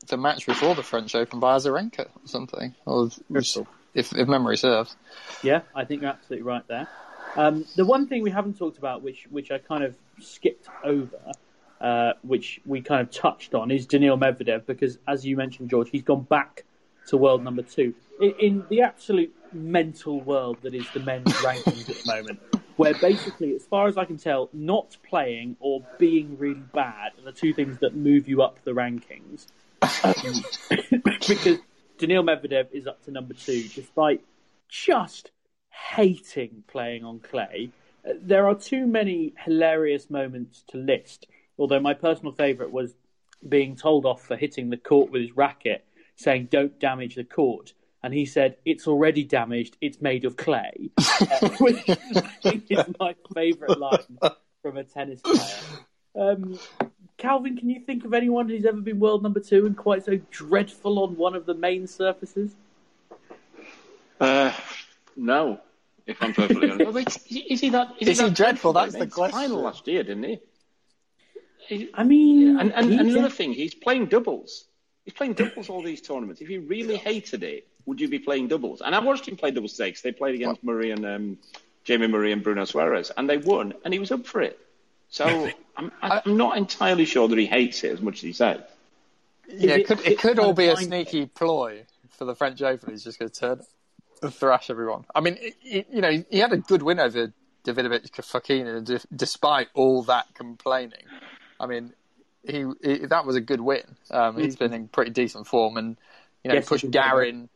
the match before the French Open by Azarenka or something, or if, if memory serves. Yeah, I think you're absolutely right there. Um, the one thing we haven't talked about, which which I kind of skipped over, uh, which we kind of touched on, is Daniil Medvedev because, as you mentioned, George, he's gone back to world number two in, in the absolute mental world that is the men's rankings at the moment. Where basically, as far as I can tell, not playing or being really bad are the two things that move you up the rankings. Um, because Daniil Medvedev is up to number two, despite just hating playing on clay. Uh, There are too many hilarious moments to list. Although my personal favourite was being told off for hitting the court with his racket, saying "Don't damage the court," and he said, "It's already damaged. It's made of clay," uh, which I think is my favourite line from a tennis player. Um, Calvin, can you think of anyone who's ever been world number two and quite so dreadful on one of the main surfaces? Uh, no, if I'm perfectly honest. Wait, is he that? Is he that dreadful? That's the question. Final last year, didn't he? He- I mean, and and, and did- another thing, he's playing doubles. He's playing doubles all these tournaments. If you really hated it, would you be playing doubles? And I watched him play doubles today 'cause they played against Murray and um, Jamie Murray and Bruno Soares, and they won, and he was up for it. So I'm, I'm not entirely sure that he hates it as much as he says. Yeah, it- it could it it could all be a mind sneaky ploy for the French Open. He's just going to turn thrash everyone. I mean, it- it- you know, he had a good win over Davidovich Fokina, despite all that complaining. I mean, he, he that was a good win. Um, he's been in pretty decent form, and you know, Yes, he pushed he's been very Garin.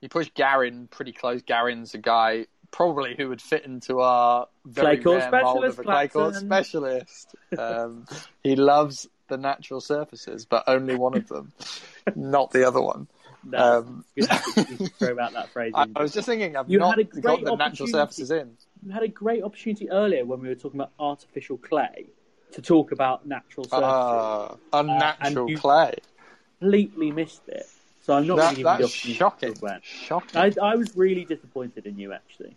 He pushed Garin pretty close. Garin's a guy probably who would fit into our very Clay rare mold of specialist, a clay court specialist. Um, he loves the natural surfaces, but only one of them, not the other one. That's Um, throw out that phrase. I. I was just thinking, I've You not had a great got the natural surfaces in. You had a great opportunity earlier when we were talking about artificial clay to talk about natural surfaces. Ah, unnatural and you- clay. Completely missed it. So I'm not That, going to give you the that's shocking. to talk about it. Shocking. I, I was really disappointed in you, actually.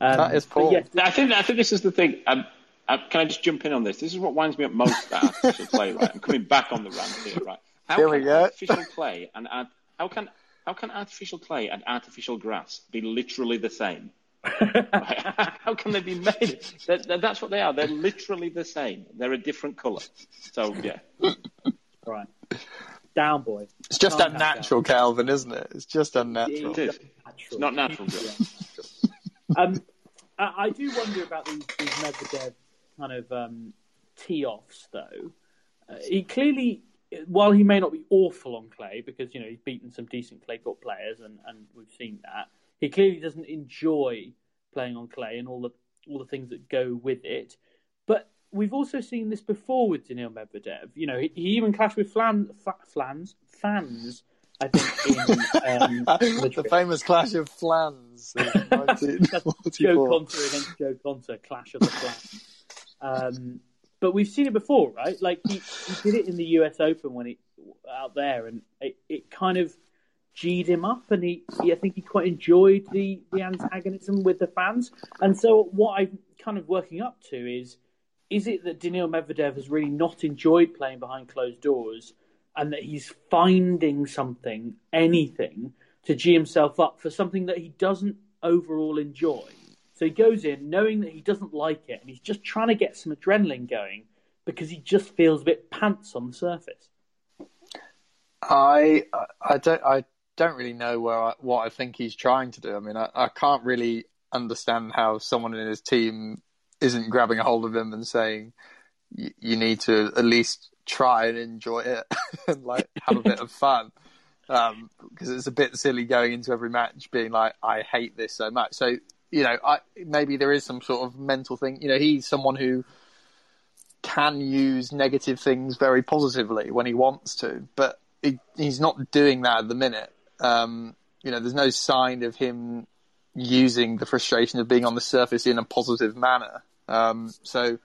Um, That is poor. yes, I think I think this is the thing. Um, uh, can I just jump in on this? This is what winds me up most about artificial clay. Right, I'm coming back on the rant here. Right, how Here can we go. artificial clay and art, how can how can artificial clay and artificial grass be literally the same? Right? how can they be made? That, that- that's what they are. They're literally the same. They're a different colour. So yeah, right. Down, boy. It's just Can't have unnatural, Calvin, isn't it? It's just unnatural. it is. It's not natural. Joe. Um, I, I do wonder about these, these Medvedev kind of um, tee offs, though. Uh, he clearly, while he may not be awful on clay, because you know he's beaten some decent clay court players, and, and we've seen that, he clearly doesn't enjoy playing on clay and all the all the things that go with it. But we've also seen this before with Daniil Medvedev. You know, he, he even clashed with flan, fa, flans fans. I think in um, the Madrid. famous clash of flans Joe Conter against Joe Conter, clash of the clans. Um, but we've seen it before, right? Like he, he did it in the U.S. Open when he out there, and it, it kind of g'd him up, and he, he I think he quite enjoyed the the antagonism with the fans. And so what I'm kind of working up to is. Is it that Daniil Medvedev has really not enjoyed playing behind closed doors, and that he's finding something, anything, to G himself up for something that he doesn't overall enjoy. So he goes in knowing that he doesn't like it, and he's just trying to get some adrenaline going because he just feels a bit pants on the surface. I I don't I don't really know where I, what I think he's trying to do. I mean, I, I can't really understand how someone in his team isn't grabbing a hold of him and saying you, need to at least try and enjoy it and like have a bit of fun. Um, because it's a bit silly going into every match being like, I hate this so much. So you know, I maybe there is some sort of mental thing. You know, he's someone who can use negative things very positively when he wants to, but he, he's not doing that at the minute. Um, you know, there's no sign of him using the frustration of being on the surface in a positive manner. Um, so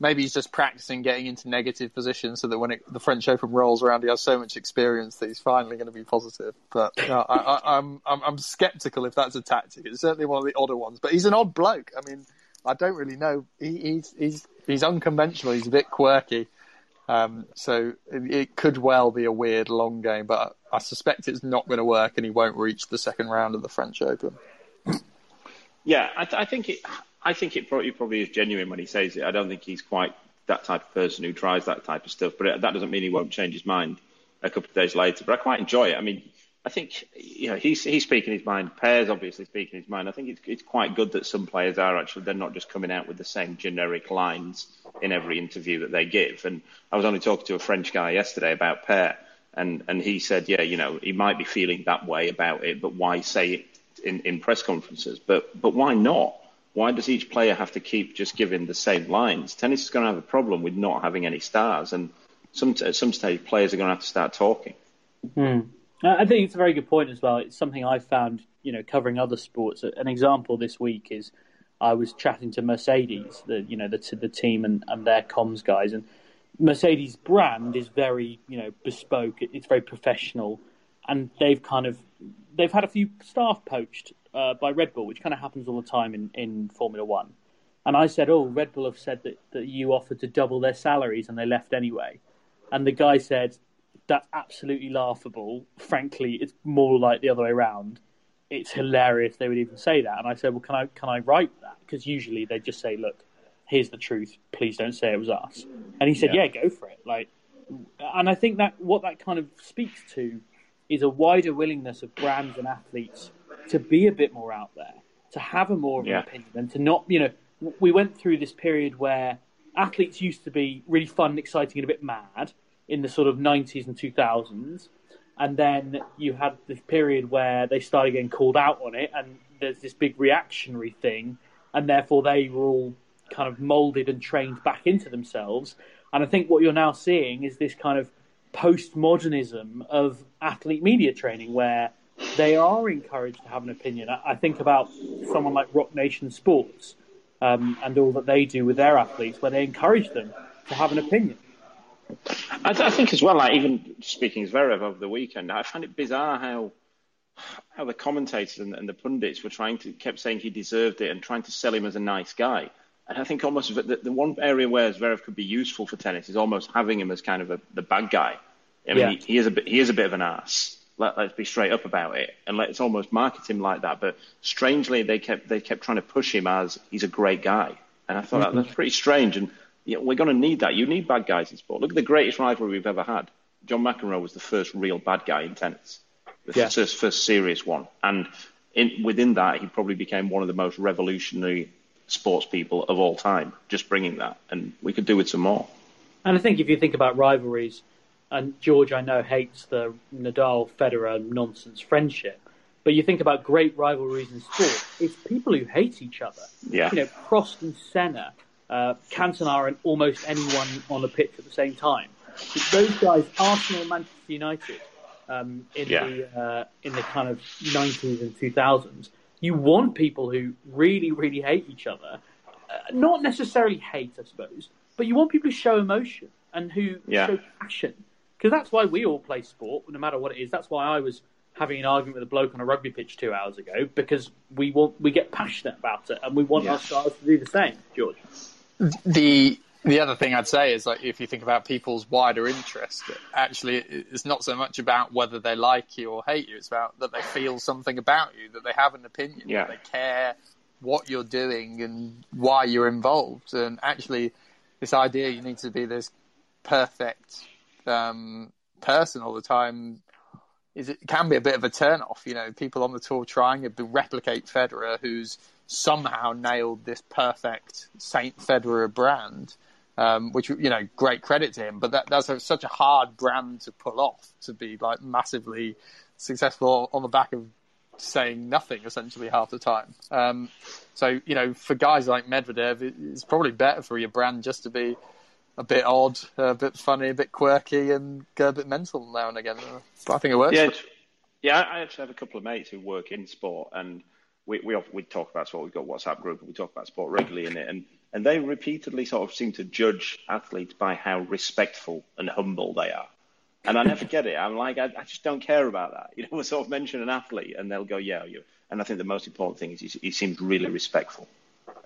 maybe he's just practicing getting into negative positions so that when it, the French Open rolls around, he has so much experience that he's finally going to be positive. But you know, I, I, I'm, I'm I'm skeptical if that's a tactic. It's certainly one of the odder ones. But he's an odd bloke. I mean, I don't really know. He, he's he's he's unconventional. He's a bit quirky. Um, so it, could well be a weird long game, but I suspect it's not going to work, and he won't reach the second round of the French Open. Yeah, I, th- I think it. I think it probably, probably is genuine when he says it. I don't think he's quite that type of person who tries that type of stuff. But it, that doesn't mean he won't change his mind a couple of days later. But I quite enjoy it. I mean, I think you know he's he's speaking his mind. Paire's obviously speaking his mind. I think it's it's quite good that some players are actually they're not just coming out with the same generic lines in every interview that they give. And I was only talking to a French guy yesterday about Paire, and and he said, yeah, you know, he might be feeling that way about it, but why say it in, in press conferences? But but why not? Why does each player have to keep just giving the same lines? Tennis is going to have a problem with not having any stars, and some at some stage players are going to have to start talking. Uh, I think it's a very good point as well. It's something I found, you know, covering other sports. An example this week is I was chatting to Mercedes, the you know the the team and, and their comms guys, and Mercedes brand is very you know bespoke. It's very professional, and they've kind of they've had a few staff poached uh, by Red Bull, which kind of happens all the time in, in Formula One. And I said, "Oh, Red Bull have said that, that you offered to double their salaries, and they left anyway." And the guy said, "That's absolutely laughable. Frankly, it's more like the other way around. It's hilarious they would even say that." And I said, "Well, can I can I write that? Because usually they just say, look, here's the truth. Please don't say it was us." And he said, "Yeah, go for it. Like, and I think that what that kind of speaks to is a wider willingness of brands and athletes to be a bit more out there, to have a more of an opinion, and to not, you know, we went through this period where athletes used to be really fun, exciting, and a bit mad in the sort of 90s and 2000s. And then you had this period where they started getting called out on it, and there's this big reactionary thing, and therefore they were all kind of molded and trained back into themselves. And I think what you're now seeing is this kind of postmodernism of athlete media training where they are encouraged to have an opinion. I, think about someone like Roc Nation Sports um, and all that they do with their athletes, where they encourage them to have an opinion. I, I think as well, like even speaking Zverev over the weekend, I find it bizarre how how the commentators and, and the pundits were trying to kept saying he deserved it and trying to sell him as a nice guy. And I think almost the, the one area where Zverev could be useful for tennis is almost having him as kind of a, the bad guy. I mean, Yeah. he, he is a bit, he is a bit of an ass. Let, let's be straight up about it, and let's almost market him like that. But strangely, they kept they kept trying to push him as he's a great guy, and I thought that, mm-hmm. that's pretty strange. And you know, we're going to need that. You need bad guys in sport. Look at the greatest rivalry we've ever had. John McEnroe was the first real bad guy in tennis, the Yeah. first, first serious one, and in, within that, he probably became one of the most revolutionary sports people of all time. Just bringing that, and we could do with some more. And I think if you think about rivalries, and George, I know, hates the Nadal Federer nonsense friendship, but you think about great rivalries in sport, it's people who hate each other. Yeah. You know, Prost and Senna, uh, Cantona and almost anyone on the pitch at the same time. Those guys, Arsenal, and Manchester United, um, in Yeah. the uh, in the kind of 90s and 2000s, you want people who really, really hate each other. Uh, not necessarily hate, I suppose, but you want people who show emotion and who Yeah. show passion. Because that's why we all play sport, no matter what it is. That's why I was having an argument with a bloke on a rugby pitch two hours ago because we want we get passionate about it and we want Yeah. our stars to do the same. George, the the other thing I'd say is like if you think about people's wider interest, actually it's not so much about whether they like you or hate you. It's about that they feel something about you, that they have an opinion, Yeah. that they care what you're doing and why you're involved. And actually, this idea you need to be this perfect um, person all the time is it can be a bit of a turn off. You know, people on the tour trying to replicate Federer, who's somehow nailed this perfect Saint Federer brand, um, which you know, great credit to him. But that, that's a, such a hard brand to pull off to be like massively successful on the back of saying nothing essentially half the time. Um, so you know, for guys like Medvedev, it, it's probably better for your brand just to be a bit odd, a bit funny, a bit quirky, and go a bit mental now and again. But I think it works. Yeah, yeah. I I actually have a couple of mates who work in sport, and we we often- we talk about sport. We've got WhatsApp group, and we talk about sport regularly in it, and and they repeatedly sort of seem to judge athletes by how respectful and humble they are. And I never get it. I'm like, I, I just don't care about that. You know, we sort of mention an athlete, and they'll go, "Yeah, you." And I think the most important thing is he, he seems really respectful.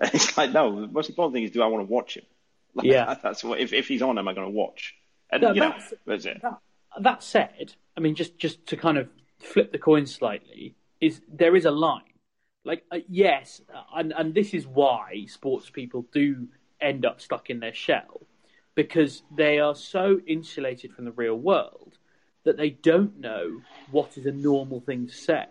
And it's like, no, the most important thing is, do I want to watch him? Like, Yeah. that's what. If if he's on, am I going to watch? And No, you know, that's- that's it. that, that said, I mean, just just to kind of flip the coin slightly, is there is a line. Like, uh, yes, and and this is why sports people do end up stuck in their shell because they are so insulated from the real world that they don't know what is a normal thing to say.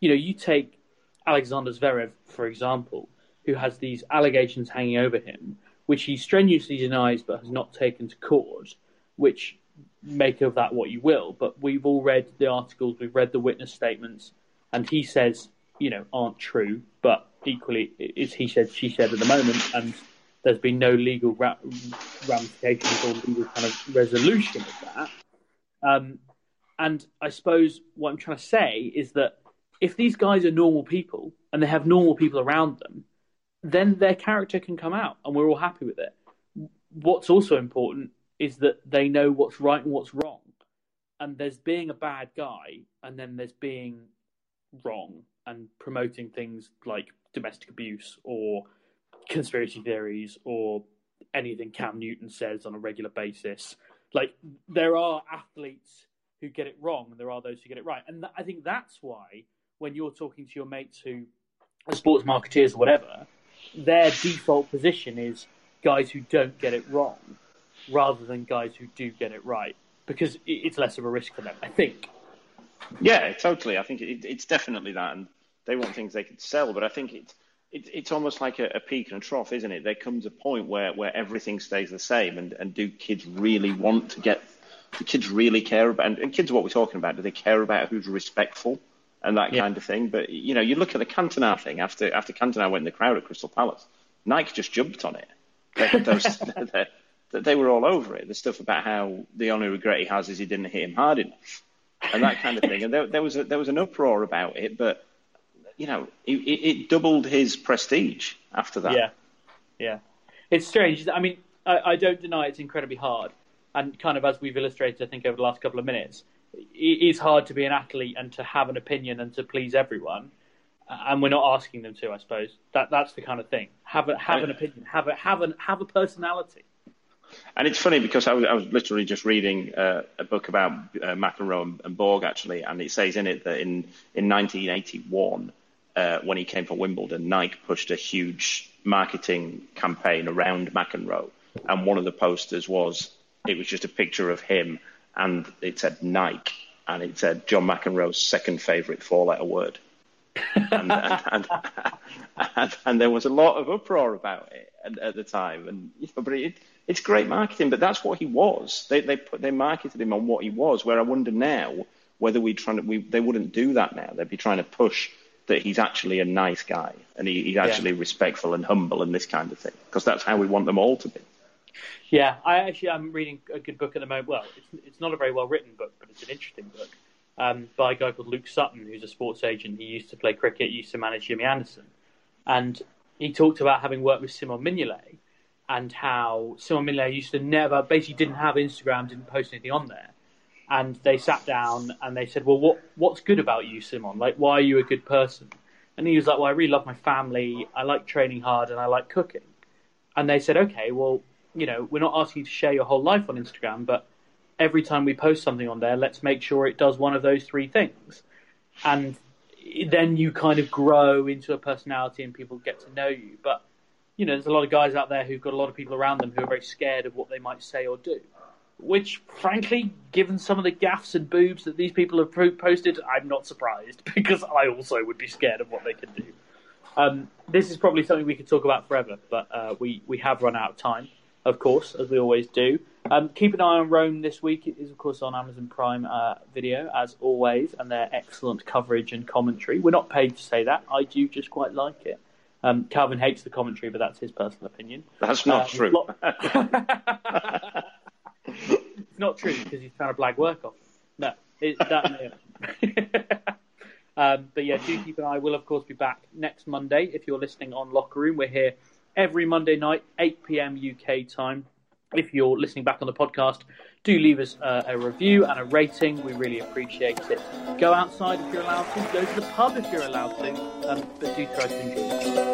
You know, you take Alexander Zverev, for example, who has these allegations hanging over him, which he strenuously denies but has not taken to court, which make of that what you will. But we've all read the articles, we've read the witness statements, and he says, you know, aren't true, but equally it's he said, she said at the moment, and there's been no legal ra- ramifications or legal kind of resolution of that. Um, and I suppose what I'm trying to say is that if these guys are normal people and they have normal people around them, then their character can come out and we're all happy with it. What's also important is that they know what's right and what's wrong. And there's being a bad guy and then there's being wrong and promoting things like domestic abuse or conspiracy theories or anything Cam Newton says on a regular basis. Like there are athletes who get it wrong and there are those who get it right. And th- I think that's why when you're talking to your mates who are sports marketeers or whatever, their default position is guys who don't get it wrong. rather than guys who do get it right because it's less of a risk for them. I think. Yeah, totally. I think it, it's definitely that, and they want things they can sell. But I think it's it, it's almost like a, a, peak and a trough, isn't it? There comes a point where, where everything stays the same, and, and do kids really want to get? Do kids really care about? And, and kids are what we're talking about. Do they care about who's respectful and that yeah. kind of thing? But you know, you look at the Cantona thing after after Cantona went in the crowd at Crystal Palace, Nike just jumped on it. They, those, they, they were all over it. The stuff about how the only regret he has is he didn't hit him hard enough, and that kind of thing. And there, there was a, there was an uproar about it, but you know, it, it, doubled his prestige after that. Yeah, yeah. It's strange. I mean, I, I, don't deny it's incredibly hard, and kind of as we've illustrated, I think over the last couple of minutes, it is hard to be an athlete and to have an opinion and to please everyone. And we're not asking them to, I suppose. That that's the kind of thing. Have a, have an opinion. Have a have an have a personality. And it's funny because I was, I was literally just reading uh, a book about uh, McEnroe and, and Borg actually, and it says in it that in in 1981 uh, when he came for Wimbledon, Nike pushed a huge marketing campaign around McEnroe, and one of the posters was it was just a picture of him, and it said Nike, and it said John McEnroe's second favourite four-letter word, and, and, and, and, there was a lot of uproar about it at, at the time, and you know, but it, it's great marketing, but that's what he was. They they put they marketed him on what he was. Where I wonder now whether we to we they wouldn't do that now. They'd be trying to push that he's actually a nice guy and he, he's actually yeah. respectful and humble and this kind of thing because that's how we want them all to be. Yeah, I actually I'm reading a good book at the moment. Well, it's it's not a very well written book, but it's an interesting book um, by a guy called Luke Sutton, who's a sports agent. He used to play cricket, used to manage Jimmy Anderson, and he talked about having worked with Simon Mignolet and how Simon Mignolet used to never, basically didn't have Instagram, didn't post anything on there, and they sat down and they said, "Well, what what's good about you, Simon? Like, why are you a good person?" And he was like, "Well, I really love my family. I like training hard, and I like cooking." And they said, "Okay, well, you know, we're not asking you to share your whole life on Instagram, but every time we post something on there, let's make sure it does one of those three things." And then you kind of grow into a personality, and people get to know you. But you know, there's a lot of guys out there who've got a lot of people around them who are very scared of what they might say or do which, frankly, given some of the gaffes and boobs that these people have posted, I'm not surprised because I also would be scared of what they could do. Um, this is probably something we could talk about forever, but uh, we we have run out of time, of course, as we always do. Um, keep an eye on Rome this week. It is, of course, on Amazon Prime uh, Video, as always, and their excellent coverage and commentary. We're not paid to say that. I do just quite like it. Um, Calvin hates the commentary, but that's his personal opinion. That's not uh, true. it's not true because he's trying to blag work off. No, it, that. um, but yeah, do keep an eye. We'll of course be back next Monday. If you're listening on Locker Room, we're here every Monday night, 8 p.m. UK time. If you're listening back on the podcast, do leave us uh, a review and a rating. We really appreciate it. Go outside if you're allowed to. Go to the pub if you're allowed to. Um, but do try to enjoy